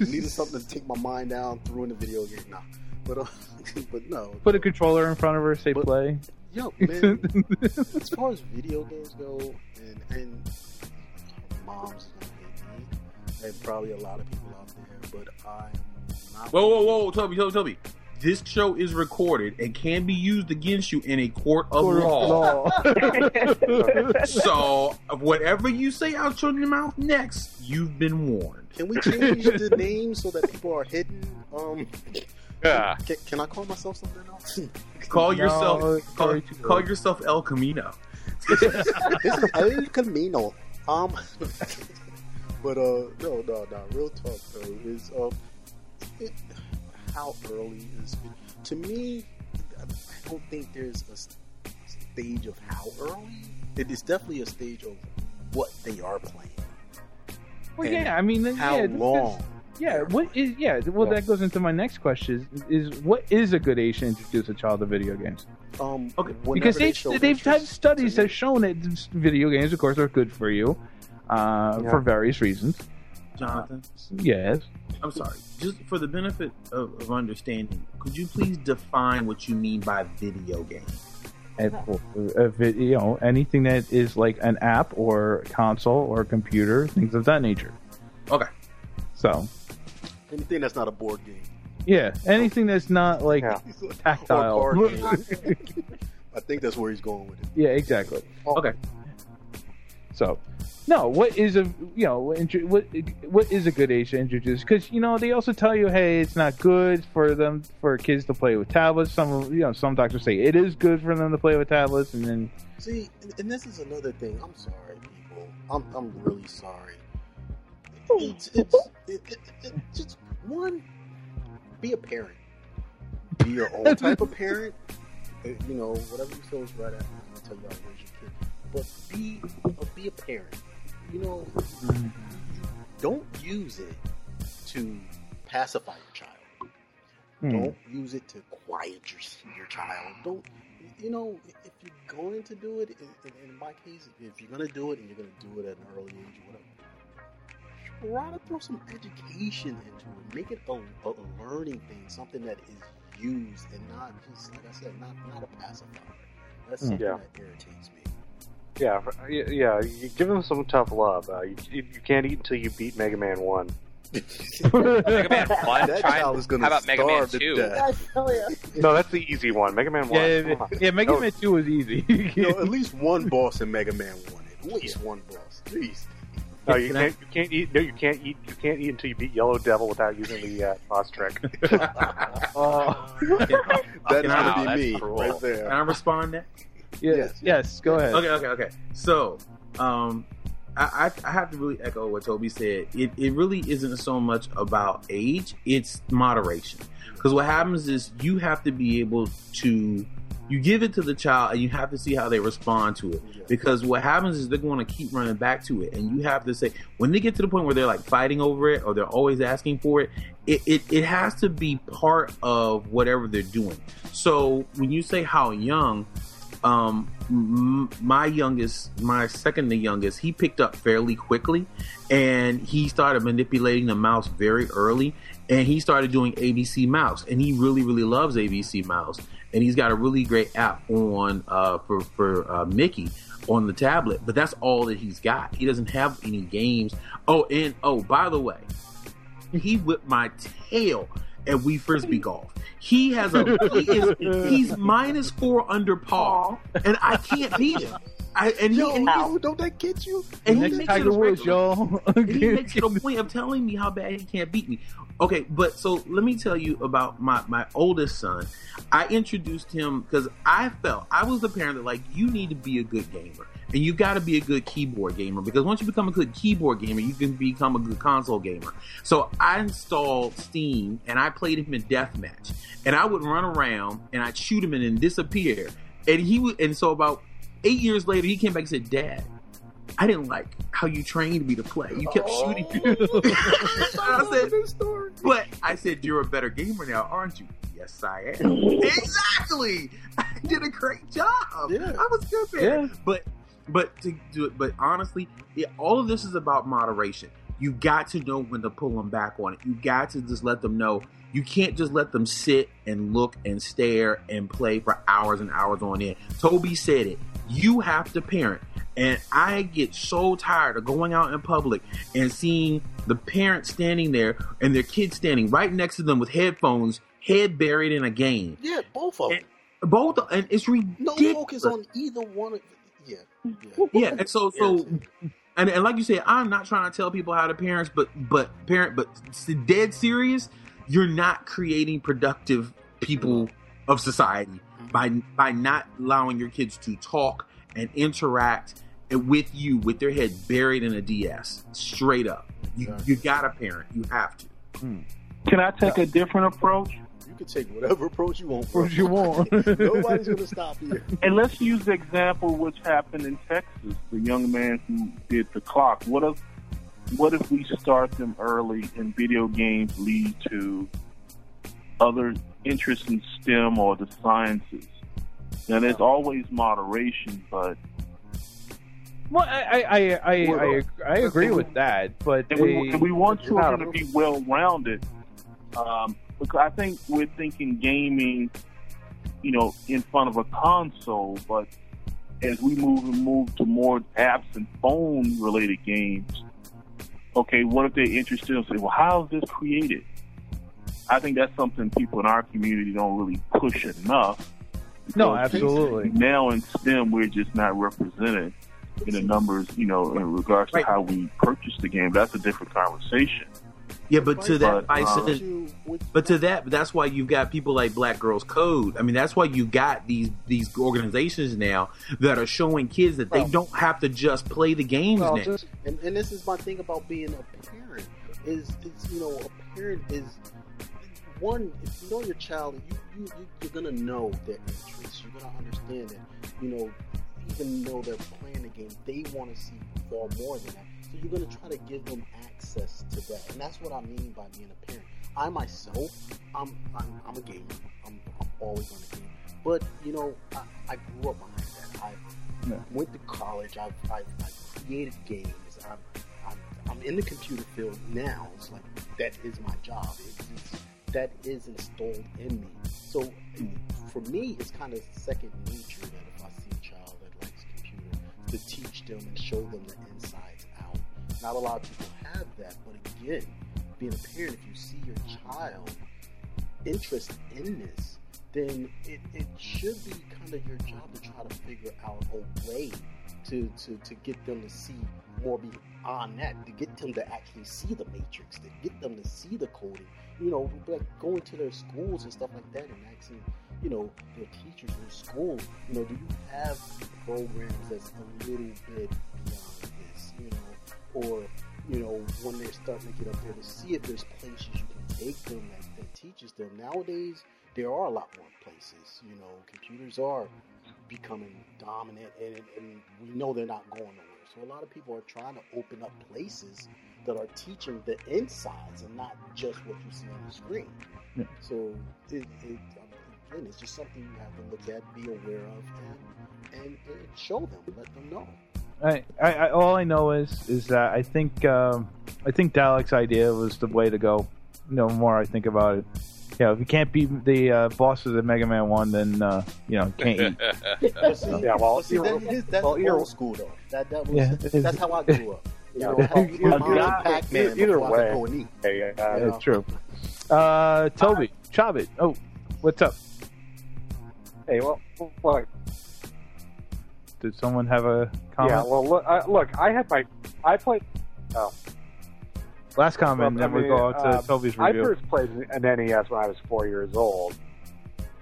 Needed something to take my mind down. Threw in the video game. Nah, but uh, (laughs) but no. Put a controller in front of her, say But- play. Yo, (laughs) man. as far as video games go, and and moms is gonna hate me, and probably a lot of people out there, but I'm not. Whoa, whoa, whoa, Toby, Toby, Toby. this show is recorded and can be used against you in a court of Court of law. law. (laughs) so whatever you say out of your mouth next, you've been warned. Can we change the (laughs) name so that people are hidden? Um, Yeah. can, can I call myself something else? (laughs) Call No, yourself call, call yourself El Camino. this is El Camino. Um, but uh, no, no, no. Real talk though is um, it, how early is it? To me, I don't think there's a stage of how early. It is definitely a stage of what they are playing. Well, yeah, I mean, how yeah, long? Yeah, what is yeah? Well, that goes into my next question: is, is what is a good age to introduce a child to video games? Um, okay, because they, they they've had studies to that shown that video games, of course, are good for you uh, Yeah. for various reasons. Jonathan, Yes. I'm sorry. Just for the benefit of, of understanding, could you please define what you mean by video game? And, uh, vi- you know, anything that is like an app or console or computer, things of that nature. Okay. So, anything that's not a board game. yeah, anything that's not like tactile. Or card (laughs) game. I think that's where he's going with it. Yeah, exactly. Okay. So, no, what is a you know what what is a good age to introduce? Because you know they also tell you, hey, it's not good for them for kids to play with tablets. Some you know some doctors say it is good for them to play with tablets, and then See, and, this is another thing. I'm sorry, people. I'm I'm really sorry. It's it's it, it, it, just one. Be a parent. Be your own (laughs) type of parent. Uh, You know, whatever you feel is right. After I'm gonna tell you how to raise your but be uh, be a parent. You know, don't use it to pacify your child. Hmm. Don't use it to quiet your your child. Don't you know if you're going to do it? In, in, in my case, if you're going to do it and you're going to do it at an early age, or whatever, try to throw some education into it. Make it a, a learning thing, something that is used and not just like I said, not not a pacifier. That's Hmm. something Yeah. that irritates me. Yeah, yeah. You give them some tough love. Uh, you, you you can't eat until you beat Mega Man One. Mega Man (laughs) One. That Try, child is gonna how about Mega Man Two? death. I. No, that's the easy one. Mega Man One. yeah, come on. yeah, Mega No, Man Two was easy. (laughs) you know, at least one boss in Mega Man One. At least one boss. Please. No, you Can can't. You can't eat. No, you can't eat. You can't eat until you beat Yellow Devil without using the uh, boss trick. oh, That's Wow, gonna be me cruel. right Can. I respond now? Yes, yes, go ahead. Okay, okay, okay. So, um, I, I I have to really echo what Toby said. It it really isn't so much about age; it's moderation. Because what happens is you have to be able to you give it to the child, and you have to see how they respond to it. Because what happens is they're going to keep running back to it, and you have to say when they get to the point where they're like fighting over it, or they're always asking for it. It, it, it has to be part of whatever they're doing. So when you say how young, um my youngest my second to youngest he picked up fairly quickly and he started manipulating the mouse very early and he started doing abc mouse and he really really loves abc mouse and he's got a really great app on uh for for uh, mickey on the tablet but that's all that he's got. He doesn't have any games. Oh and oh by the way he whipped my tail at Wii frisbee golf he has a he is he's minus four under par and i can't beat him I, and he, Yo, and he yo, don't that get you? and he makes Tiger it a Woods, y'all. And he makes it a point of telling me how bad he can't beat me. Okay, but so let me tell you about my my oldest son. I introduced him because I felt I was the parent that like you need to be a good gamer and you've got to be a good keyboard gamer because once you become a good keyboard gamer, you can become a good console gamer. So I installed Steam and I played him in deathmatch, and I would run around and I'd shoot him and then disappear. And he would, and so about eight years later, he came back and said, "Dad." I didn't like how you trained me to play. You kept oh. shooting me. (laughs) (laughs) I said, but I said, you're a better gamer now, aren't you? Yes, I am. (laughs) exactly. I did a great job. Yeah. I was good there. Yeah. But, but to do it, but honestly, it, all of this is about moderation. You got to know when to pull them back on it. You got to just let them know. You can't just let them sit and look and stare and play for hours and hours on end. Toby said it. You have to parent. And I get so tired of going out in public and seeing the parents standing there and their kids standing right next to them with headphones, head buried in a game. Yeah, both of them. Both, and it's ridiculous. No focus on either one. Of, yeah, yeah, and so so, and, and like you said, I'm not trying to tell people how to parent, but but parent, but s- dead serious, you're not creating productive people of society mm-hmm. by by not allowing your kids to talk and interact with you with their head buried in a DS. Straight up, you you got to parent. You have to. Hmm. Can I take a different approach? You can take whatever approach you want. bro. What you want? (laughs) Nobody's gonna stop you. And let's use the example which happened in Texas, the young man who did the clock. What if what if we start them early and video games lead to other interests in STEM or the sciences? Now there's always moderation, but Well, I I I I, I, I agree with that, but if we, they- if we want children to be well rounded, um, because I think we're thinking gaming, you know, in front of a console, but as we move and move to more apps and phone related games, okay, what if they're interested and say, well, how is this created? I think that's something people in our community don't really push enough. No, absolutely. Now in STEM, we're just not represented in the numbers, you know, in regards to how we purchase the game. That's a different conversation. Yeah, but to that, But, um, Bison, but to that, that's why you've got people like Black Girls Code. I mean, that's why you got these these organizations now that are showing kids that they Well- don't have to just play the games Well, now. just- and, and this is my thing about being a parent is, is you know a parent is one if you know your child you, you, you you're gonna know their interests you're gonna understand that you know even though they're playing the game they want to see far more than that so you're gonna try to give them access to that and that's what I mean by being a parent I myself I'm I'm, I'm a gamer I'm, I'm always on the game but you know I, I grew up behind that I Yeah. went to college. I've, I've, I've created games. I'm, I'm, I'm in the computer field now. It's like that is my job. It's, it's, that is installed in me. So for me, it's kind of second nature that if I see a child that likes computer, to teach them and show them the insides out. Not a lot of people have that, but again, being a parent, if you see your child interest in this, then it, it should be kind of your job to try to figure out a way to, to, to get them to see more beyond that, to get them to actually see the matrix, to get them to see the coding. You know, like going to their schools and stuff like that and asking, you know, their teachers in school, you know, do you have programs that's a little bit beyond or, you know, when they're starting to get up there to see if there's places you can take them that, that teaches them. Nowadays, there are a lot more places, you know, computers are becoming dominant and, and we know they're not going nowhere. So a lot of people are trying to open up places that are teaching the insides and not just what you see on the screen. Yeah. So it, it again, it's just something you have to look at, be aware of, and, and, and show them, let them know. I, I, I all I know is is that I think um, I think Dalek's idea was the way to go. You know, the more I think about it, you know, if you can't beat the uh, bosses of Mega Man One, then uh, you know, can't eat. But (laughs) Yeah, well, see, you're- that is, that's well, you're- old school though. That that was Yeah, that's how I grew up. You know, (laughs) Yeah. help your mom Pac-Man Either way. could go and eat. Hey, uh, It's true. Uh, Toby, Chavit. Oh, what's up? hey, well, look, Did someone have a comment? yeah, well, look, I, look, I had my, I played. Oh, Last comment, Well, then I we'll go out to uh, Toby's review. I first played an NES when I was four years old.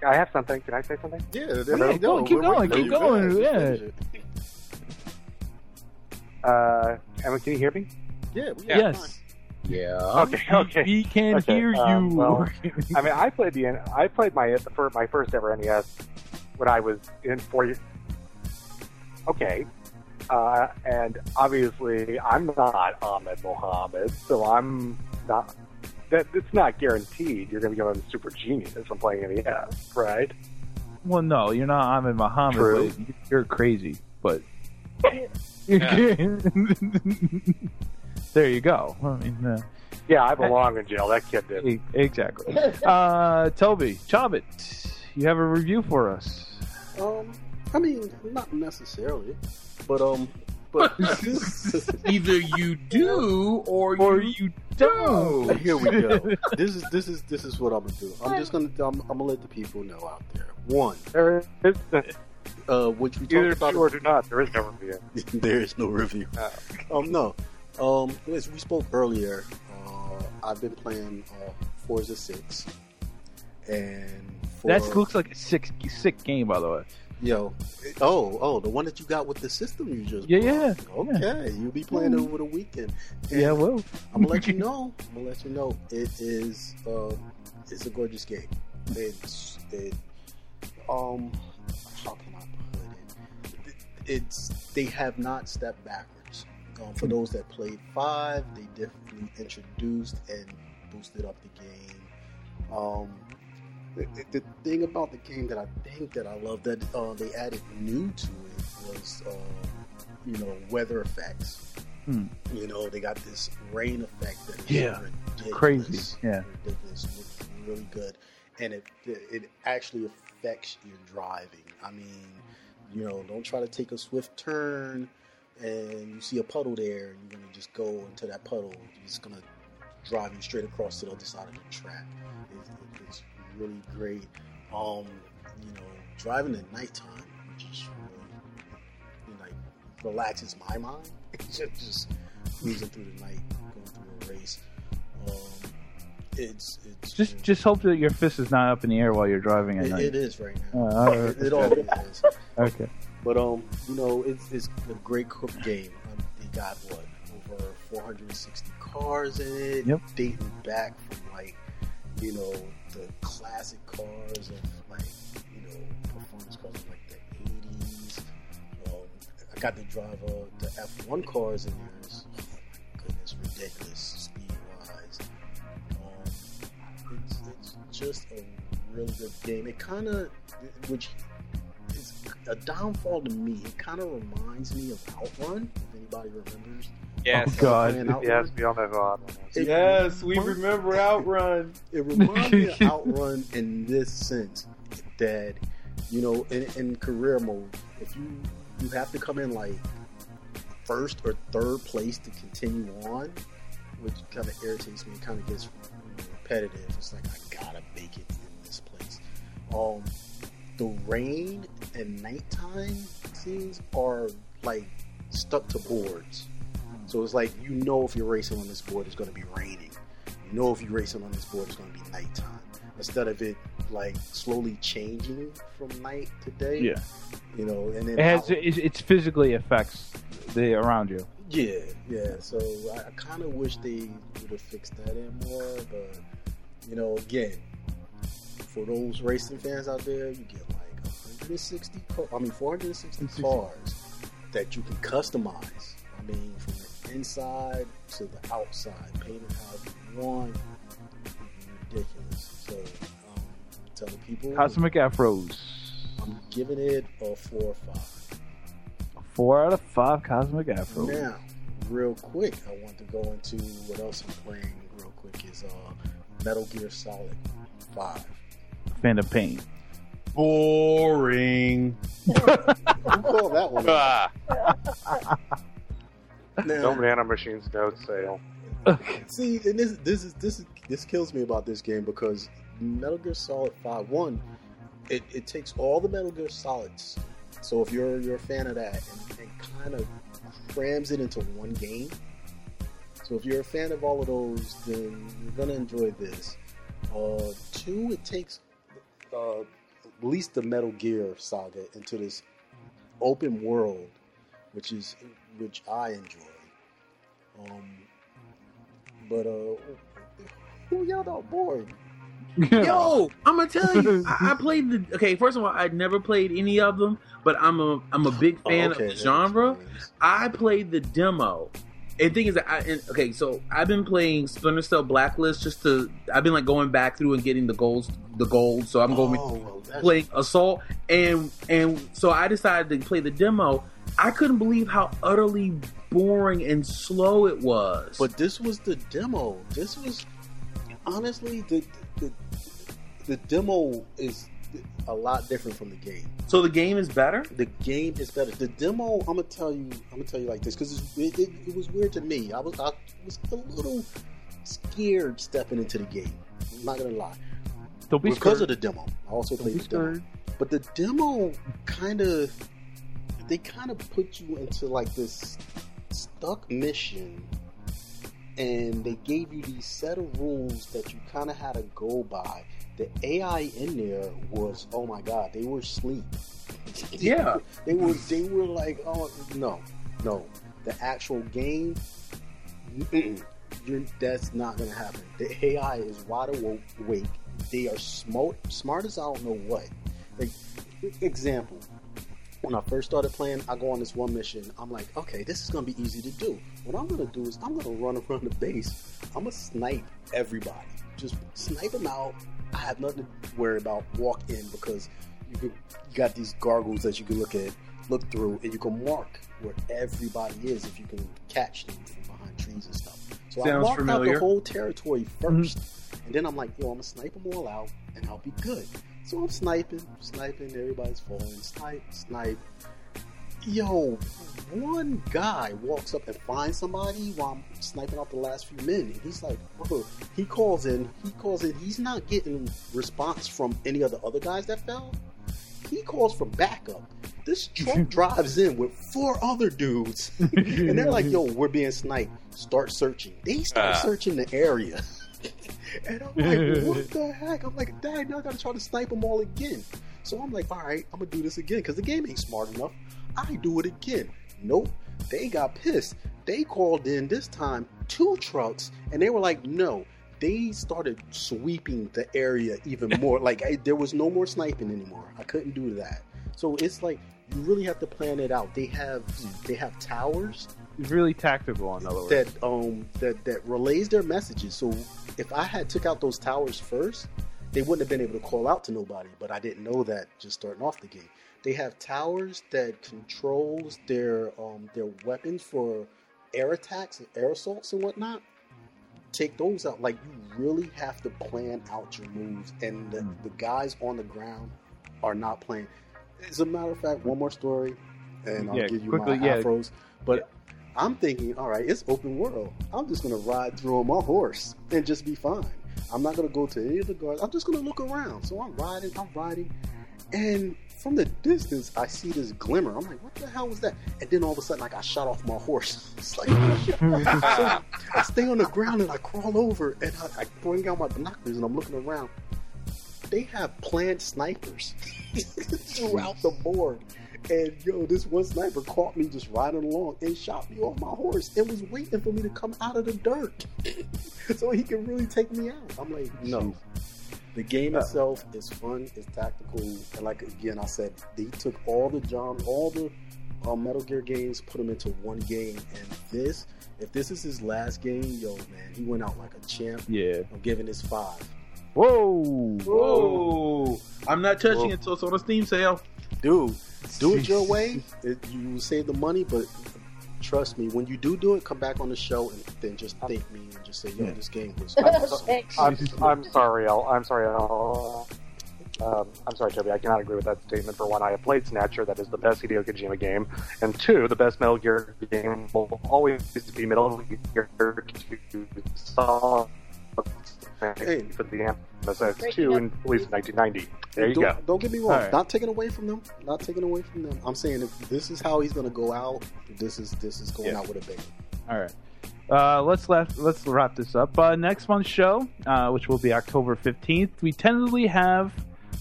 I have something. Can I say something? Yeah, Yeah, go on, keep going, keep going. Yeah, Uh, Emma, can you hear me? Yeah, we yes. Yeah. Okay, (laughs) okay. He can Okay, hear you. um, well, (laughs) I mean, I played the I played my the fir- my first ever NES when I was in four years. Okay, uh, and obviously I'm not Ahmed Mohamed, so I'm not. That it's not guaranteed you're going to become a super genius from playing NES, right? well, no, you're not Ahmed Mohamed. True. But you're crazy, but (laughs) there you go. I mean, uh, Yeah, I belong in jail. That kid did. exactly. (laughs) Uh, Toby, Chabit, you have a review for us. Um, I mean, not necessarily, but um, but (laughs) (laughs) Either you do or, Or you, you don't. here we go. (laughs) This is this is this is what I'm gonna do. I'm just gonna I'm, I'm gonna let the people know out there. One, There is uh, which we either talked about. do or do not. There is no review. there is no review. Um, no. Um, as we spoke earlier, uh, I've been playing uh, Forza Six, and for, That looks like a sick, sick game, by the way. Yo. Oh, oh, the one that you got with the system you just Yeah, bought. yeah, Okay, you'll be playing it over the weekend. And Yeah, well, I'm gonna let you (laughs) know. I'm gonna let you know. It is. Uh, it's a gorgeous game. It's it. Um, how can I put it? It's they have not stepped backwards. Um, for those that played five, they definitely introduced and boosted up the game. Um, the, the thing about the game that I think that I love that uh, they added new to it was, uh, you know, weather effects. Hmm. You know, they got this rain effect that is Yeah, crazy, yeah. ridiculous, looks really good, and it it actually affects your driving. I mean, you know, don't try to take a swift turn and you see a puddle there, and you're gonna just go into that puddle. You're just gonna drive you straight across to the other side of the track. It's, it's really great. Um, you know, driving at nighttime just really like relaxes my mind. (laughs) just, just cruising through the night, going through a race. Um, it's it's just just hope that your fist is not up in the air while you're driving at it, night. it is right now. Uh. It, it always is. Okay. But um, you know, it's it's a great cook game. Um, they got what over 460 cars in it, Yep. dating back from like you know the classic cars of like you know performance cars of like the 80s. Um, I got to drive uh, the F1 cars in there. It's, oh my goodness, ridiculous speed wise. Um, it's it's just a really good game. It kind of which is a downfall to me. It kind of reminds me of Outrun. If anybody remembers. Yes. Oh, God. Yes, we all know who Outrun is. Yes, we remember Outrun. It reminds me of (laughs) Outrun in this sense that you know, in, in career mode, if you you have to come in like first or third place to continue on, which kind of irritates me. It kind of gets repetitive. It's like I gotta make it in this place. Um, the rain and nighttime scenes are like stuck to boards. So it's like you know if you're racing on this board, it's going to be raining. You know if you're racing on this board, it's going to be nighttime. Instead of it like slowly changing from night to day. Yeah. You know, and then It has out- it, it's physically affects the around you. yeah, yeah. So I, I kind of wish they would have fixed that in more, but you know, again, for those racing fans out there, you get like 160, car- I mean 460 cars that you can customize. I mean, from the inside to the outside, painted how you want. Ridiculous. So, um, telling people, Cosmic Afros. I'm giving it a four or five. Four out of five Cosmic Afros. Now, real quick, I want to go into what else I'm playing. Real quick is uh, Metal Gear Solid Five. Phantom Pain. Boring. Who called that one? (laughs) Ah, No Now, Nano Machines note sale. see, and this this is this is this kills me about this game because Metal Gear Solid Five One, it, it takes all the Metal Gear Solids. So if you're you're a fan of that, and, and kind of crams it into one game. So if you're a fan of all of those, then you're gonna enjoy this. Uh, two, it takes uh, at least the Metal Gear saga into this open world, which is which I enjoy. Um, but uh, who yelled out boring? (laughs) Yo, I'm gonna tell you, I, I (laughs) played the. Okay, first of all, I never played any of them, but I'm a I'm a big fan Oh, okay, of the genre. explains. I played the demo. And the thing is that I and, okay, so I've been playing Splinter Cell Blacklist just to I've been like going back through and getting the goals the gold. So I'm going Oh, well, playing Assault and and so I decided to play the demo. I couldn't believe how utterly boring and slow it was. But this was the demo. This was honestly the the, the demo is a lot different from the game. So the game is better. The game is better. The demo, I'm gonna tell you, I'm gonna tell you like this because it, it, it was weird to me. I was I was a little scared stepping into the game. I'm not gonna lie. Don't be because scared. of the demo. I also Don't played be the demo. But the demo kind of they kind of put you into like this stuck mission and they gave you these set of rules that you kind of had to go by. The AI in there was oh my god, they were asleep. Yeah. (laughs) they were they were like oh no no the actual game. You're, that's not gonna happen. The AI is wide awake. They are smart, smart as I don't know what. Like, example, when I first started playing, I go on this one mission. I'm like, okay, this is gonna be easy to do. What I'm gonna do is I'm gonna run (laughs) around the base. I'm gonna snipe everybody. Just snipe them out. I have nothing to worry about. Walk in because you can, you got these gargles that you can look at, look through, and you can mark where everybody is if you can catch them from behind trees and stuff. So I Sounds marked out familiar. the whole territory mm-hmm. 1st and then I'm like, yo, I'm gonna snipe them all out, and I'll be good. So I'm sniping, sniping, everybody's falling, snipe, snipe. Yo, one guy walks up and finds somebody while I'm sniping out the last few men, and he's like, bro, he calls in, he calls in, he's not getting response from any of the other guys that fell. He calls for backup. This truck (laughs) drives in with four other dudes, (laughs) and they're like, "Yo, we're being sniped. Start searching." They start Ah. searching the area, (laughs) and I'm like, "What the heck?" I'm like, "Dang, now I gotta try to snipe them all again." So I'm like, "All right, I'm gonna do this again because the game ain't smart enough." I do it again. Nope. They got pissed. They called in this time two trucks, and they were like, "No." They started sweeping the area even (laughs) more. like I, there was no more sniping anymore. I couldn't do that. So it's like you really have to plan it out. They have they have towers It's really tactical, in other words. that um that that relays their messages. So if I had took out those towers first, they wouldn't have been able to call out to nobody. But I didn't know that just starting off the game. They have towers that controls their um their weapons for air attacks and air assaults and whatnot. Take those out. Like you really have to plan out your moves, and the, the guys on the ground are not playing. As a matter of fact, one more story, and I'll Yeah, give you quickly, my yeah. afros. But I'm thinking, all right, it's open world. I'm just gonna ride through on my horse and just be fine. I'm not gonna go to any of the guards. I'm just gonna look around. So I'm riding, I'm riding, and from the distance, I see this glimmer. I'm like, what the hell was that? And then all of a sudden, like, I shot off my horse. (laughs) It's like, oh, so I stay on the ground and I crawl over and I, I bring out my binoculars and I'm looking around. They have planned snipers (laughs) throughout the board. And yo, this one sniper caught me just riding along and shot me off my horse and was waiting for me to come out of the dirt (laughs) so he could really take me out. I'm like, no. The game itself is fun, it's tactical, and like again, I said they took all the John, all the uh, Metal Gear games, put them into one game, and this, if this is his last game, yo man, he went out like a champ. Yeah. I'm giving this five. Whoa. Whoa. I'm not touching it until it's on a Steam sale. Dude, do it your (laughs) way. It, you save the money, but trust me, when you do do it, come back on the show and then just thank me and just say, yo, this game was. (laughs) I'm, I'm sorry, Al. I'm sorry, Al. Um, I'm sorry, Toby. I cannot agree with that statement. For one, I have played Snatcher. That is the best Hideo Kojima game. And two, the best Metal Gear game will always be Metal Gear 2 Solid Snake for the MSX2 in released in 1990. There you don't, go. Don't get me wrong. All right. Not taking away from them. Not taking away from them. I'm saying if this is how he's going to go out, this is this is going Yeah. out with a bang. All right. Uh, let's left, let's wrap this up. Uh, next month's show, uh, which will be October fifteenth, we tentatively have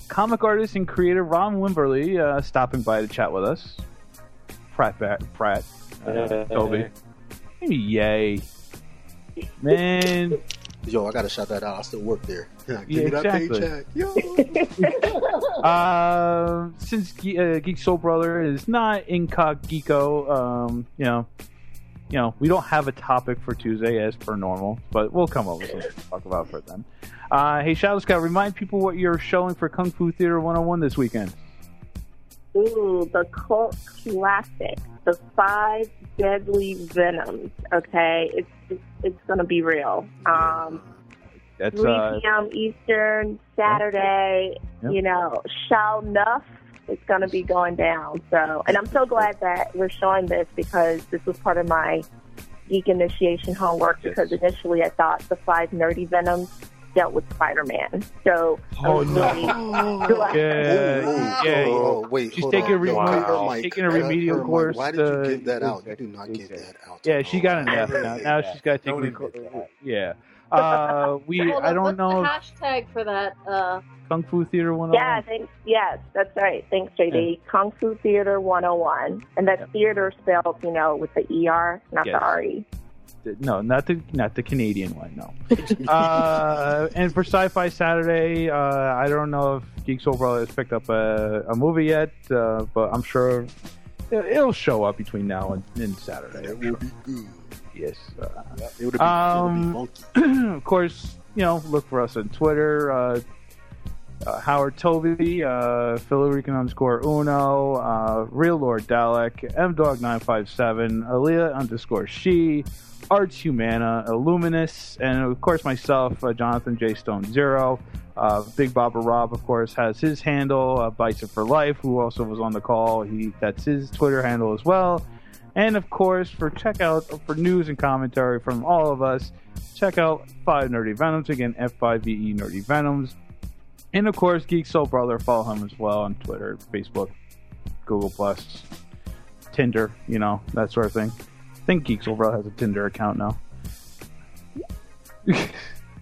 comic artist and creator Ron Wimberly uh, stopping by to chat with us. Pratt, back, Pratt, uh, Yay. Toby, yay, man. Yo, I got to shout that out. I still work there. (laughs) Give Yeah, me that exactly. paycheck. Yo. (laughs) Uh, since Ge- uh, Geek Soul Brother is not incogito, um, you know, you know, we don't have a topic for Tuesday as per normal, but we'll come up with something to talk about for then. Uh, hey, Shadow Scout, remind people what you're showing for Kung Fu Theater 101 this weekend. Ooh, the cult classic, the five deadly venoms. Okay, it's it's, it's going to be real. Um, That's 3 uh, p.m. Eastern, Saturday. Yep. You know, Shao Nuff is going to be going down. So, and I'm so glad that we're showing this because this was part of my geek initiation homework. Because initially I thought the five nerdy venoms dealt with Spider-Man. So, Oh, I'm no. really (laughs) glad. Yeah, yeah. Oh, wait, she's hold taking a re- Wow. she's taking a remedial Her mic. course. Why did you to- give that out? You do not give that out. Yeah, she got an F now. Now she's got to take. A admit (laughs) Yeah. (laughs) Uh, we. Hold I don't know. the hashtag for that. Uh, Kung Fu Theater one. Yeah, thanks. Yes, that's right. Thanks, JD. Kung Fu Theater 101. And that's theater spelled, you know, with the ER, not Yes. the RE. No, not the not the Canadian one. No. (laughs) uh, and for Sci-Fi Saturday, uh, I don't know if Geek Soul has picked up a, a movie yet, uh, but I'm sure it- it'll show up between now and, and Saturday. I'm sure. Yes. Uh, It would um, (clears throat) of course, you know, look for us on Twitter. Uh, Howard Toby, uh, Philorican underscore Uno, uh, Real Lord Dalek, M Dog nine five seven, Aaliyah underscore She, Arts Humana, Illuminous, and of course myself, uh, Jonathan J Stone Zero. Uh, Big Baba Rob, of course, has his handle, uh, Bison for Life, who also was on the call. He that's his Twitter handle as well. And of course, for check out for news and commentary from all of us, check out Five Nerdy Venoms again, F5VE Nerdy Venoms. And of course, Geek Soul Brother, follow him as well on Twitter, Facebook, Google Plus, Tinder, you know, that sort of thing. I think Geek Soul Brother has a Tinder account now. (laughs)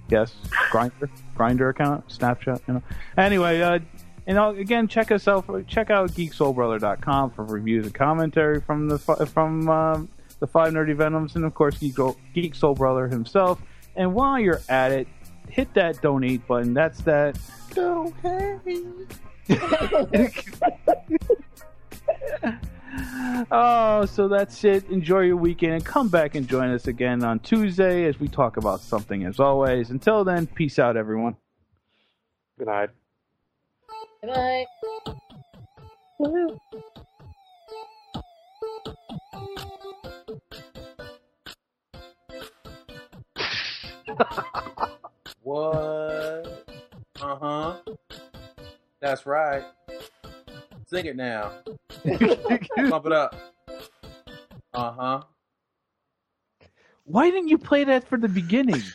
yes, Grindr, Grindr account, Snapchat, you know. Anyway, uh, and uh, again, check us out. Check out geeksoulbrother.com for reviews and commentary from the from um, the five nerdy venoms, and of course, Geek, Geek Soul Brother himself. And while you're at it, hit that donate button. That's that. No, hey. (laughs) Oh, so that's it. Enjoy your weekend and come back and join us again on Tuesday as we talk about something as always. Until then, peace out, everyone. Good night. good night. (laughs) What? Uh huh. That's right. Sing it now. (laughs) Pump it up. Uh huh. Why didn't you play that for the beginning? (laughs)